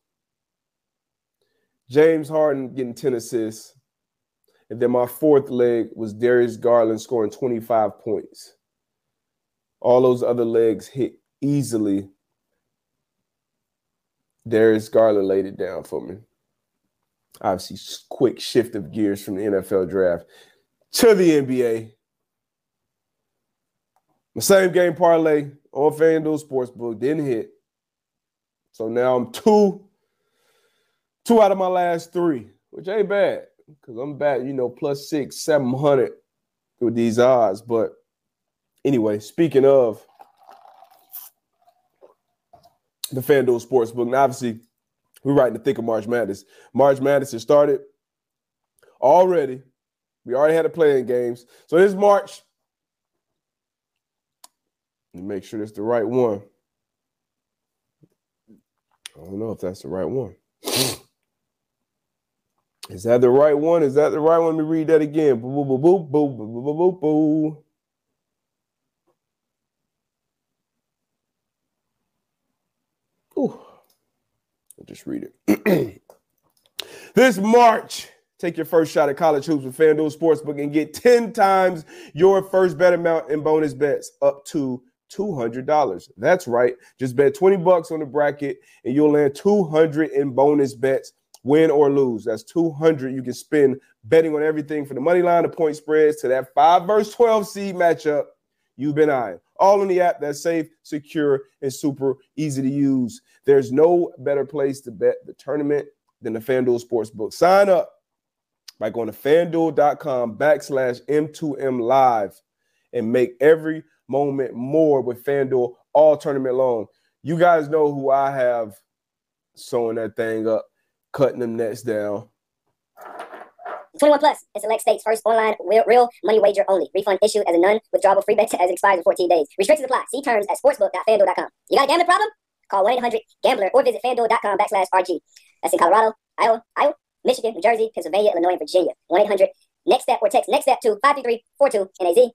James Harden getting 10 assists. And then my fourth leg was Darius Garland scoring 25 points. All those other legs hit easily. Darius Garland laid it down for me obviously quick shift of gears from the NFL draft to the NBA. The same game parlay on FanDuel Sportsbook didn't hit. So now I'm two, two out of my last three, which ain't bad because I'm back, you know, plus six, seven hundred with these odds. But anyway, speaking of the FanDuel Sportsbook, and obviously we're right in the thick of March Madness. March Madness has started already. We already had a playing games. So this March. Make sure it's the right one. I don't know if that's the right one. Is that the right one? Is that the right one? Let me read that again. Boop, boop, boop, boop, boop, boop, boop, boop. Ooh. I'll just read it. this March, take your first shot at college hoops with FanDuel Sportsbook and get 10 times your first bet amount in bonus bets up to $200. That's right. Just bet 20 bucks on the bracket and you'll land 200 in bonus bets win or lose. That's 200 you can spend betting on everything from the money line, the point spreads to that 5 verse 12 seed matchup you've been eyeing. All in the app that's safe, secure, and super easy to use. There's no better place to bet the tournament than the FanDuel Sportsbook. Sign up by going to fanduel.com backslash M2M live and make every moment more with FanDuel all tournament long. You guys know who I have sewing that thing up, cutting them nets down. 21 plus and select states first online real, money wager only. Refund issued as a non-withdrawable free bet as it expires in 14 days. Restrictions apply. See terms at sportsbook.fanduel.com. You got a gambling problem? Call 1-800-GAMBLER or visit fanduel.com backslash RG. That's in Colorado, Iowa, Iowa, Michigan, New Jersey, Pennsylvania, Illinois, and Virginia. 1-800 next step or text next step to 53342 NAZ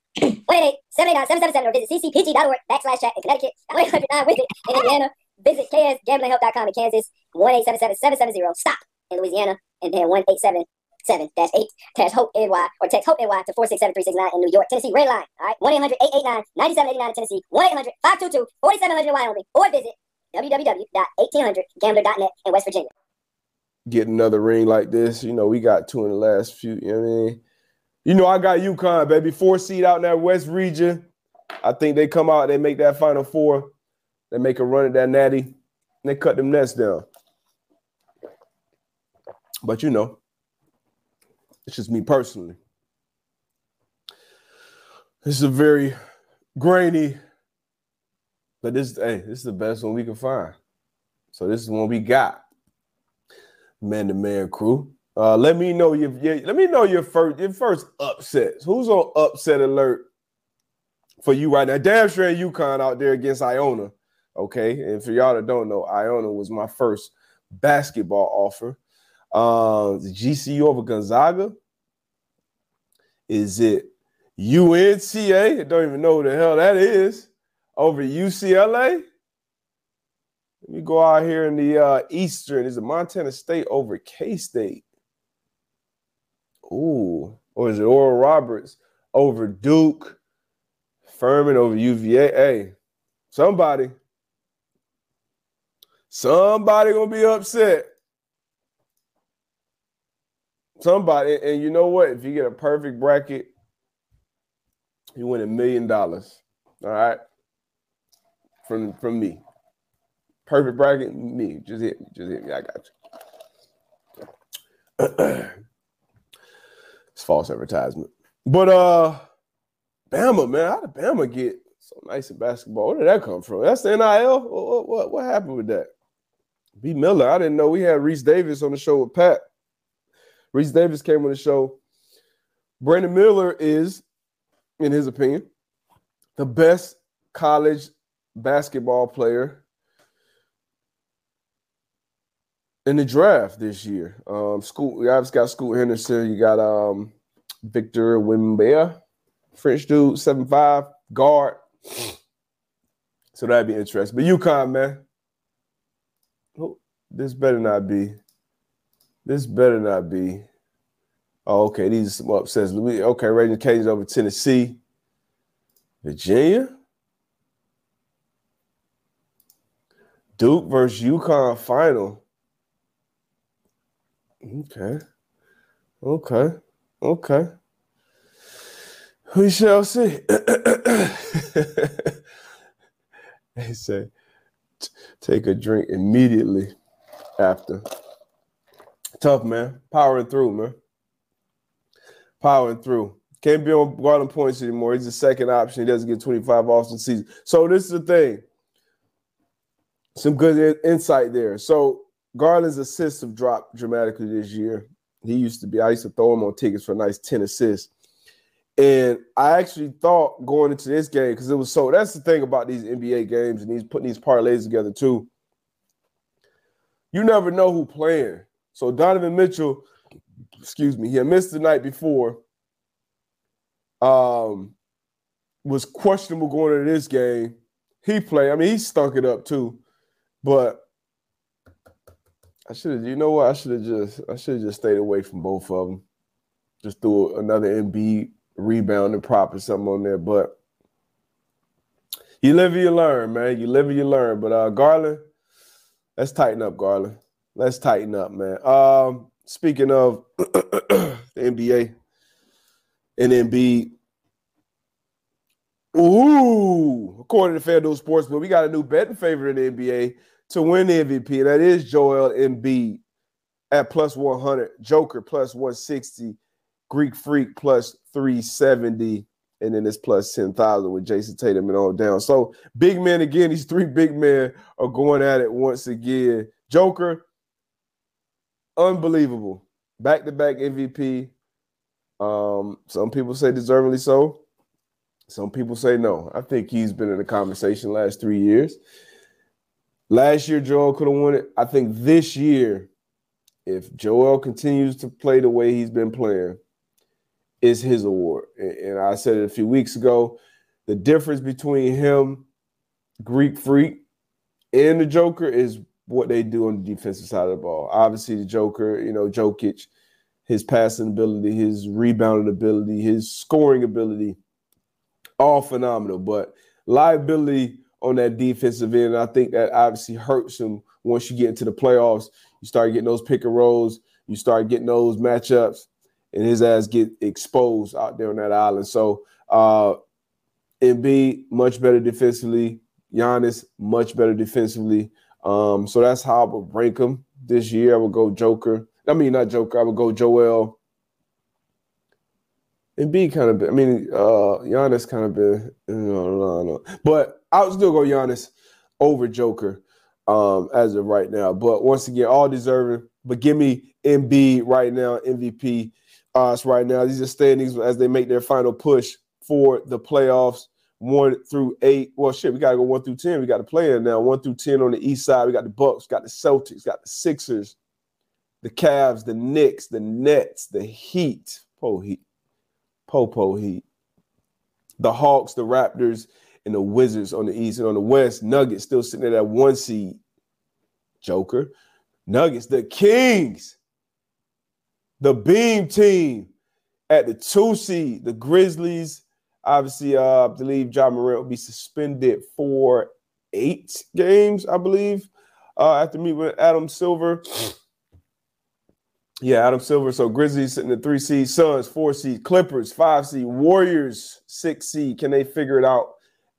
188 or visit ccpg.org backslash chat in Connecticut 1 800 with it in Indiana visit ksgamblinghelp.com in Kansas 1 770 stop in Louisiana and then 187 seven dash eight dash hope NY or text hope NY to four six seven three six nine in New York, Tennessee. Red line. All right, one 9789 in Tennessee. One 522 4700 in Wyoming. Or visit www.1800gambler.net in West Virginia. Get another ring like this. You know, we got two in the last few. You know what I mean? You know, I got UConn, baby. Four seed out in that West region. I think they come out, they make that final four. They make a run at that natty, and they cut them nets down. But you know, it's just me personally. This is a very grainy, but this hey, this is the best one we can find. So this is one we got. Man to man crew. Uh, let me know your, your, let me know your first your first upsets. Who's on upset alert for you right now? Damn sure UConn out there against Iona. Okay, and for y'all that don't know, Iona was my first basketball offer. Uh, the GCU over Gonzaga. Is it UNCA? I don't even know who the hell that is. Over UCLA. Let me go out here in the uh, Eastern. Is it Montana State over K State? Ooh, or is it Oral Roberts over Duke? Furman over UVA? Hey, somebody, somebody gonna be upset. Somebody, and you know what? If you get a perfect bracket, you win a million dollars. All right, from from me. Perfect bracket, me. Just hit me. Just hit me. I got you. it's false advertisement. But uh Bama, man, how did Bama get so nice in basketball? Where did that come from? That's the NIL. What, what, what happened with that? B. Miller. I didn't know we had Rece Davis on the show with Pat. Rece Davis came on the show. Brandon Miller is, in his opinion, the best college basketball player in the draft this year. Um, school, you obviously got Scoot Henderson. You got um, Victor Wembanyama, French dude, seven five guard. So that'd be interesting. But UConn, man, this better not be. This better not be. Oh, okay. These are some upsets. Louis, okay, Raging Cajuns over Tennessee. Virginia. Duke versus UConn final. Okay. Okay. Okay. We shall see. they say, take a drink immediately after. Tough, man. Powering through, man. Powering through. Can't be on Garland points anymore. He's the second option. He doesn't get 25 off the season. So this is the thing. Some good insight there. So Garland's assists have dropped dramatically this year. He used to be, I used to throw him on tickets for a nice 10 assists. And I actually thought going into this game, because it was so that's the thing about these NBA games and these putting these parlays together too. You never know who playing. So Donovan Mitchell, excuse me, he missed the night before. Um, was questionable going into this game. He played. I mean, he stunk it up too. But I should have, you know what? I should have just, I should have just stayed away from both of them. Just threw another Embiid rebound and prop or something on there. But you live and you learn, man. You live and you learn. But uh Garland, let's tighten up, Garland. Let's tighten up, man. Um, speaking of the NBA and Embiid, ooh, according to FanDuel Sportsbook, we got a new betting favorite in the NBA to win the MVP. That is Joel Embiid at plus 100, Joker plus 160, Greek Freak plus 370, and then it's plus 10,000 with Jayson Tatum and all down. So big men again, these three big men are going at it once again. Joker, unbelievable. Back to back MVP. Um, some people say deservedly so. Some people say no. I think he's been in the conversation last three years. Last year, Joel could have won it. I think this year, if Joel continues to play the way he's been playing, is his award. And I said it a few weeks ago. The difference between him, Greek Freak, and the Joker is what they do on the defensive side of the ball. Obviously, the Joker, you know, Jokic, his passing ability, his rebounding ability, his scoring ability, all phenomenal. But liability on that defensive end. I think that obviously hurts him once you get into the playoffs. You start getting those pick and rolls, you start getting those matchups, and his ass get exposed out there on that island. So uh Embiid much better defensively. Giannis much better defensively. Um, so that's how I would rank him this year. I would go Joker. I mean, not Joker. I would go Joel. Embiid kind of, I mean, uh, Giannis kind of been, you know, know, but I would still go Giannis over Joker um, as of right now. But once again, all deserving. But give me Embiid right now, MVP uh, right now. These are standings as they make their final push for the playoffs. one through eight. Well, shit, we gotta go one through ten. We got to play in now. One through ten on the east side. We got the Bucks, got the Celtics, got the Sixers, the Cavs, the Knicks, the Nets, the Heat, Po Heat, Popo Heat, the Hawks, the Raptors, and the Wizards on the east and on the west. Nuggets still sitting at that one seed. Joker, Nuggets, the Kings, the Beam Team at the two seed. The Grizzlies Obviously, uh, I believe Ja Morant will be suspended for eight games, I believe, uh, after meet with Adam Silver. Yeah, Adam Silver. So Grizzlies sitting at three seed, Suns four seed, Clippers five seed, Warriors six seed. Can they figure it out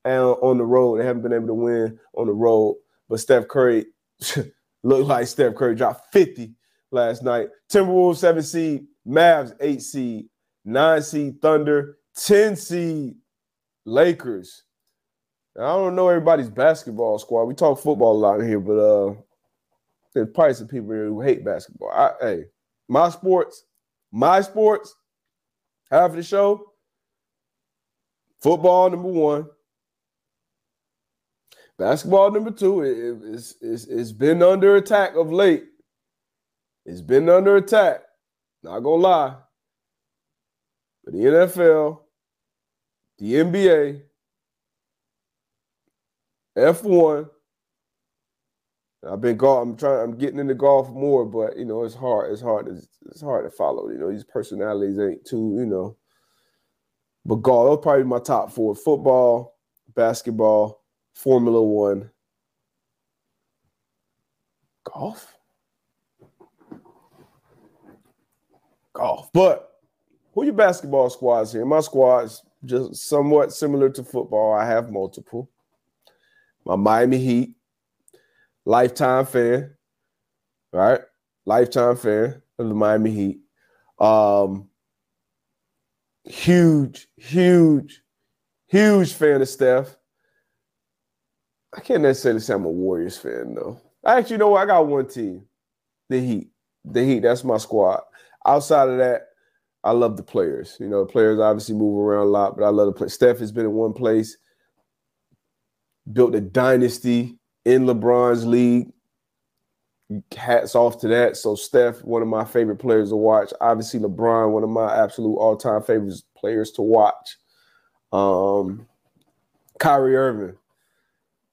uh, on the road? They haven't been able to win on the road, but Steph Curry looked like Steph Curry dropped 50 last night. Timberwolves seven seed, Mavs eight seed, nine seed Thunder, 10 seed Lakers. I don't know everybody's basketball squad. We talk football a lot here, but uh there's probably some people here who hate basketball. I, hey, my sports, my sports, half of the show, football number one, basketball number two. It, it's, it's, it's been under attack of late. It's been under attack. Not gonna lie. But the NFL the NBA, F1. I've been golf. I'm trying. I'm getting into golf more, but you know, it's hard. It's hard. It's hard to follow. You know, these personalities ain't too. You know, but golf. Those probably my top four: football, basketball, Formula One, golf, golf. But who your basketball squads here? My squads just somewhat similar to football. I have multiple. My Miami Heat, lifetime fan, right? Lifetime fan of the Miami Heat. Um, huge, huge, huge fan of Steph. I can't necessarily say I'm a Warriors fan though. I actually know I got one team, the Heat. The Heat. That's my squad. Outside of that, I love the players. You know, players obviously move around a lot, but I love the play. Steph has been in one place, built a dynasty in LeBron's league. Hats off to that. So Steph, one of my favorite players to watch. Obviously, LeBron, one of my absolute all-time favorite players to watch. Um, Kyrie Irving,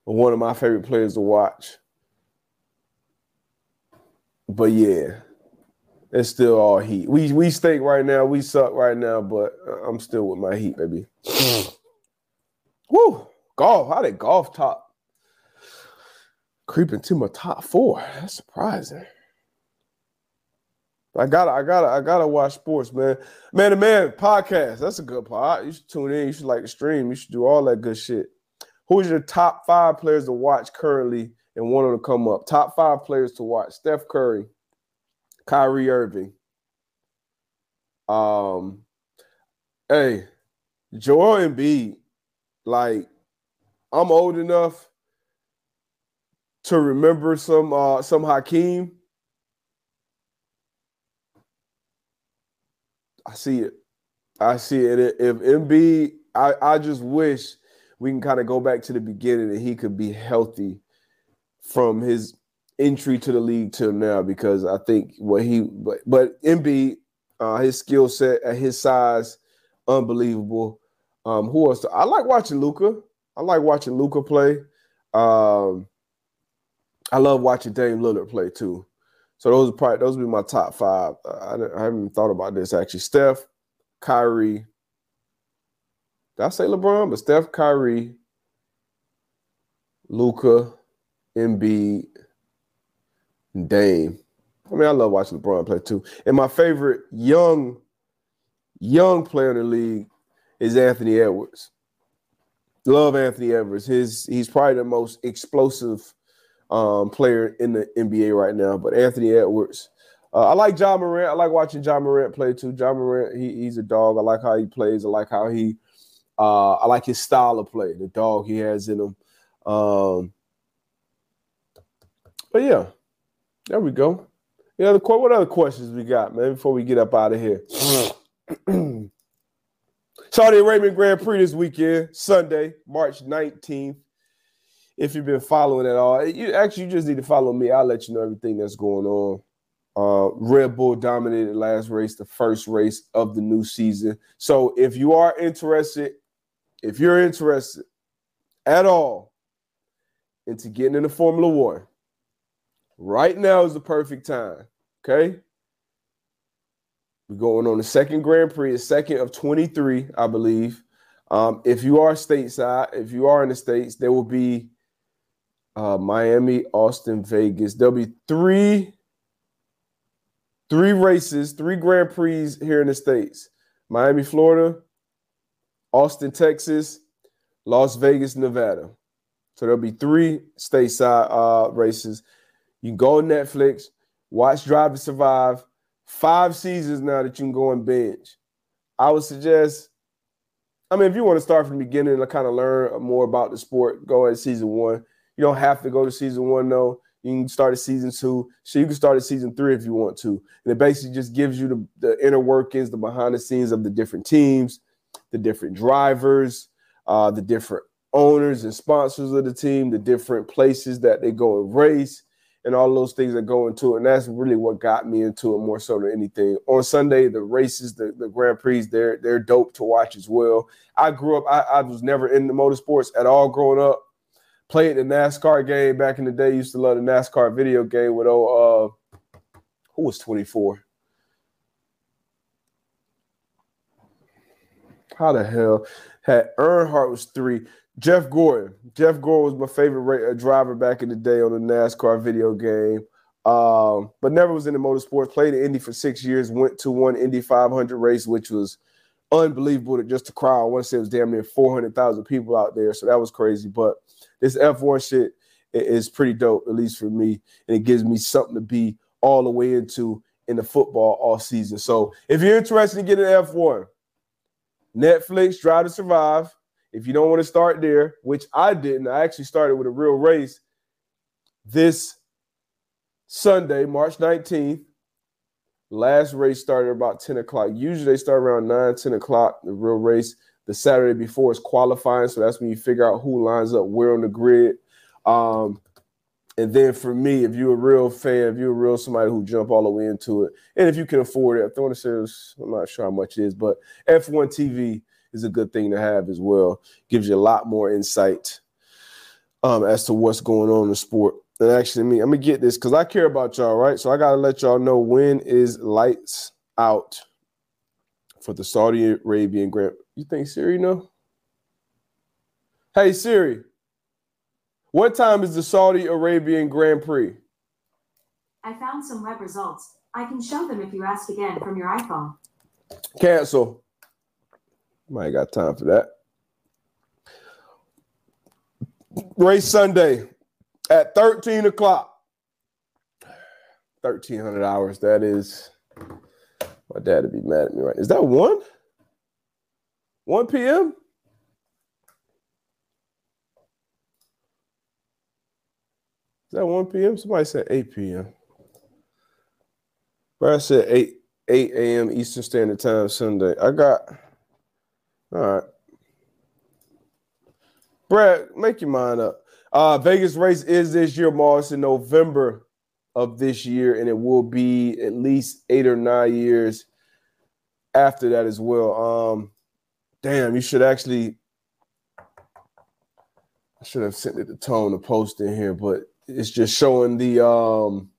one of my favorite players to watch. But yeah, it's still all heat. We we stink right now. We suck right now, but I'm still with my heat, baby. Woo! Golf. How did golf top creeping to my top four? That's surprising. I gotta, I gotta, I gotta watch sports, man. Man to man podcast. That's a good pod. You should tune in. You should like the stream. You should do all that good shit. Who's your top five players to watch currently and one of them come up? Top five players to watch: Steph Curry, Kyrie Irving. Um, hey, Joel Embiid, like, I'm old enough to remember some uh some Hakeem. I see it. I see it. If Embiid, I, I just wish we can kind of go back to the beginning and he could be healthy from his entry to the league till now because I think what he but but Embiid, uh, his skill set at his size, unbelievable. Um, who else? I like watching Luka. I like watching Luka play. Um, I love watching Dame Lillard play too. So those are probably those would be my top five. I, I haven't thought about this actually. Steph, Kyrie. Did I say LeBron? But Steph, Kyrie, Luka, Embiid, Dame. I mean, I love watching LeBron play too. And my favorite young, young player in the league is Anthony Edwards. Love Anthony Edwards. His he's probably the most explosive um, player in the NBA right now. But Anthony Edwards. Uh, I like Ja Morant. I like watching Ja Morant play too. Ja Morant, he, he's a dog. I like how he plays. I like how he uh, I like his style of play, the dog he has in him. Um, but yeah, there we go. Yeah, the what other questions we got, man? Before we get up out of here. Saudi Arabian Grand Prix this weekend, Sunday, March 19th. If you've been following at all, you actually you just need to follow me. I'll let you know everything that's going on. Uh, Red Bull dominated last race, the first race of the new season. So if you are interested, if you're interested at all into getting into Formula One, right now is the perfect time. Okay. We're going on the second Grand Prix, the second of 23, I believe. Um, if you are stateside, if you are in the States, there will be uh, Miami, Austin, Vegas. There'll be three, three races, three Grand Prix here in the States. Miami, Florida, Austin, Texas, Las Vegas, Nevada. So there'll be three stateside uh, races. You can go Netflix, watch Drive to Survive five seasons now that you can go and binge. I would suggest, I mean, if you want to start from the beginning and kind of learn more about the sport, go at season one. You don't have to go to season one, though. You can start at season two. So you can start at season three if you want to. And it basically just gives you the, the inner workings, the behind the scenes of the different teams, the different drivers, uh, the different owners and sponsors of the team, the different places that they go and race and all those things that go into it. And that's really what got me into it more so than anything. On Sunday, the races, the, the Grand Prix, they're they're dope to watch as well. I grew up, I, I was never into motorsports at all growing up. Played the NASCAR game back in the day. Used to love the NASCAR video game with oh uh who was 24? How the hell had Earnhardt was three? Jeff Gordon. Jeff Gordon was my favorite uh, driver back in the day on the NASCAR video game. Um, but never was in the motorsports. Played in Indy for six years. Went to one Indy 500 race, which was unbelievable. To just a crowd. I want to say it was damn near 400,000 people out there. So that was crazy. But this F1 shit is pretty dope, at least for me. And it gives me something to be all the way into in the football all season. So if you're interested in getting F1, Netflix, Drive to Survive. If you don't want to start there, which I didn't, I actually started with a real race this Sunday, March 19th. Last race started about 10 o'clock. Usually they start around 9, 10 o'clock, the real race. The Saturday before is qualifying. So that's when you figure out who lines up where on the grid. Um, and then for me, if you're a real fan, if you're a real somebody who jump all the way into it, and if you can afford it, I want to say I'm not sure how much it is, but F1 TV is a good thing to have as well. Gives you a lot more insight um, as to what's going on in the sport. And actually, me, I'm gonna get this because I care about y'all, right? So I gotta let y'all know when is lights out for the Saudi Arabian Grand. You think Siri know? Hey Siri, what time is the Saudi Arabian Grand Prix? I found some web results. I can show them if you ask again from your iPhone. Cancel. Might got time for that. Race Sunday at 13 o'clock. 1300 hours. That is my dad would be mad at me right. Is that one? 1 p.m. Is that 1 p.m.? Somebody said 8 p.m. But I said 8 8 a.m. Eastern Standard Time Sunday. I got all right. Brad, make your mind up. Uh, Vegas race is this year, Mars, in November of this year, and it will be at least eight or nine years after that as well. Um, damn, you should actually. I should have sent it to Tone to post in here, but it's just showing the um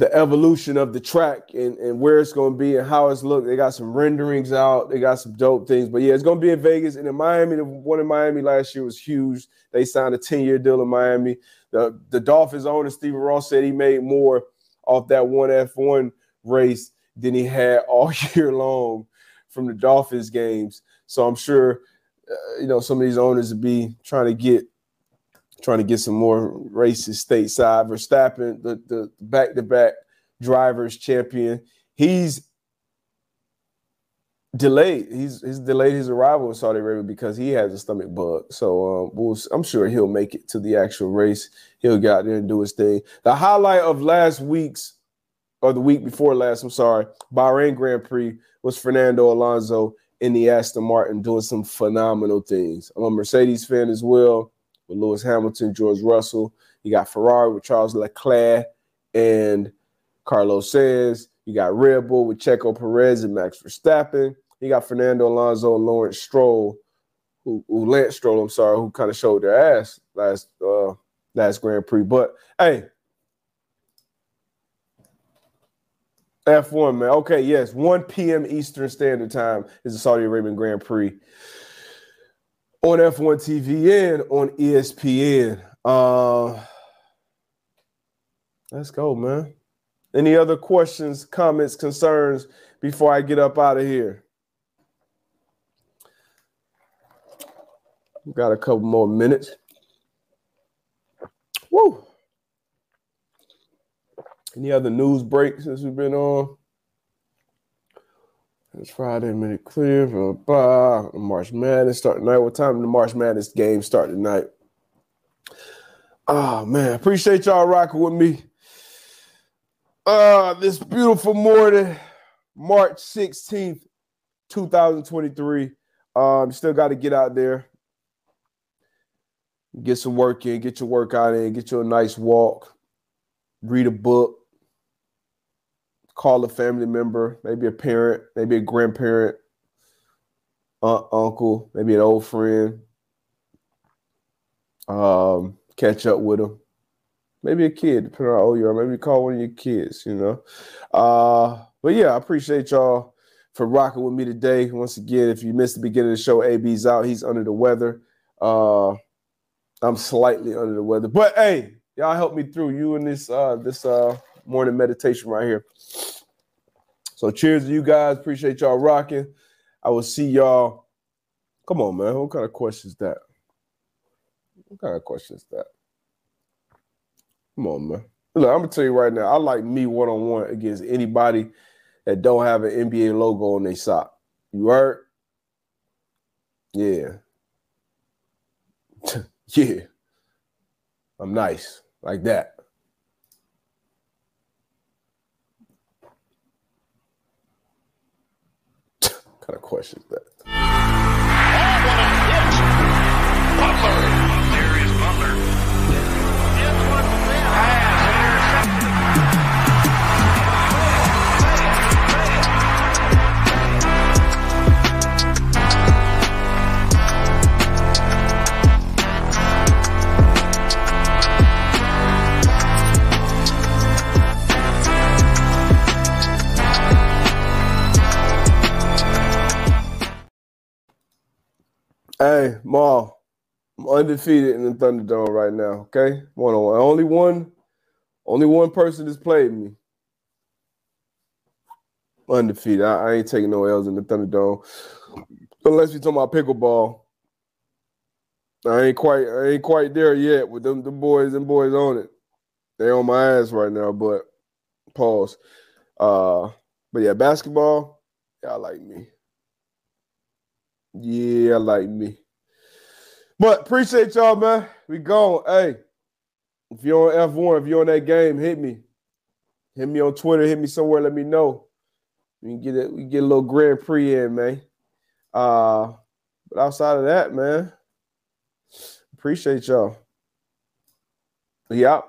the evolution of the track and, and where it's going to be and how it's looked. They got some renderings out. They got some dope things. But yeah, it's going to be in Vegas and in Miami. The one in Miami last year was huge. They signed a 10 year deal in Miami. The, the Dolphins owner, Stephen Ross, said he made more off that one F1 race than he had all year long from the Dolphins games. So I'm sure, uh, you know, some of these owners would be trying to get trying to get some more races stateside. Verstappen, the the back to back drivers champion, he's delayed. He's he's delayed his arrival in Saudi Arabia because he has a stomach bug. So um, we'll, I'm sure he'll make it to the actual race. He'll get out there and do his thing. The highlight of last week's or the week before last, I'm sorry, Bahrain Grand Prix was Fernando Alonso in the Aston Martin doing some phenomenal things. I'm a Mercedes fan as well with Lewis Hamilton, George Russell. You got Ferrari with Charles Leclerc and Carlos Sainz. You got Red Bull with Checo Perez and Max Verstappen. You got Fernando Alonso and Lawrence Stroll, who, who Lance Stroll, I'm sorry, who kind of showed their ass last uh last Grand Prix. But hey, F1, man. Okay, yes, 1 p.m. Eastern Standard Time is the Saudi Arabian Grand Prix on F1 TV and on ESPN. Uh, let's go, man. Any other questions, comments, concerns before I get up out of here? We got a couple more minutes. Woo. Any other news breaks since we've been on? It's Friday, minute clear. Blah, blah. March Madness start tonight. What time the March Madness game start tonight? Oh man, appreciate y'all rocking with me. Uh, this beautiful morning, March 16th, 2023. Um, you still got to get out there, get some work in, get your workout in, get you a nice walk, read a book, call a family member, maybe a parent, maybe a grandparent, aunt, uncle, maybe an old friend. Um, catch up with them. Maybe a kid, depending on how old you are. Maybe call one of your kids, you know. Uh, but yeah, I appreciate y'all for rocking with me today. Once again, if you missed the beginning of the show, AB's out. He's under the weather. Uh, I'm slightly under the weather. But hey, y'all help me through you and this uh this uh morning meditation right here. So cheers to you guys. Appreciate y'all rocking. I will see y'all. Come on, man. What kind of question is that? What kind of question is that? Come on, man. Look, I'm gonna tell you right now, I like me one on one against anybody that don't have an NBA logo on their sock. You heard? Yeah. yeah. I'm nice like that. Of question that? Hey, Ma, I'm undefeated in the Thunderdome right now. Okay, one on one. Only one, only one person has played me. Undefeated. I, I ain't taking no L's in the Thunderdome, unless we talking about pickleball. I ain't quite, I ain't quite there yet with them, the boys and boys on it. They on my ass right now, but pause. Uh, but yeah, basketball, y'all like me. Yeah, like me. But appreciate y'all, man. We gone. Hey, if you're on F1, if you're on that game, hit me. Hit me on Twitter, hit me somewhere, let me know. We can get it, we get a little Grand Prix in, man. Uh, but outside of that, man, appreciate y'all. Yeah.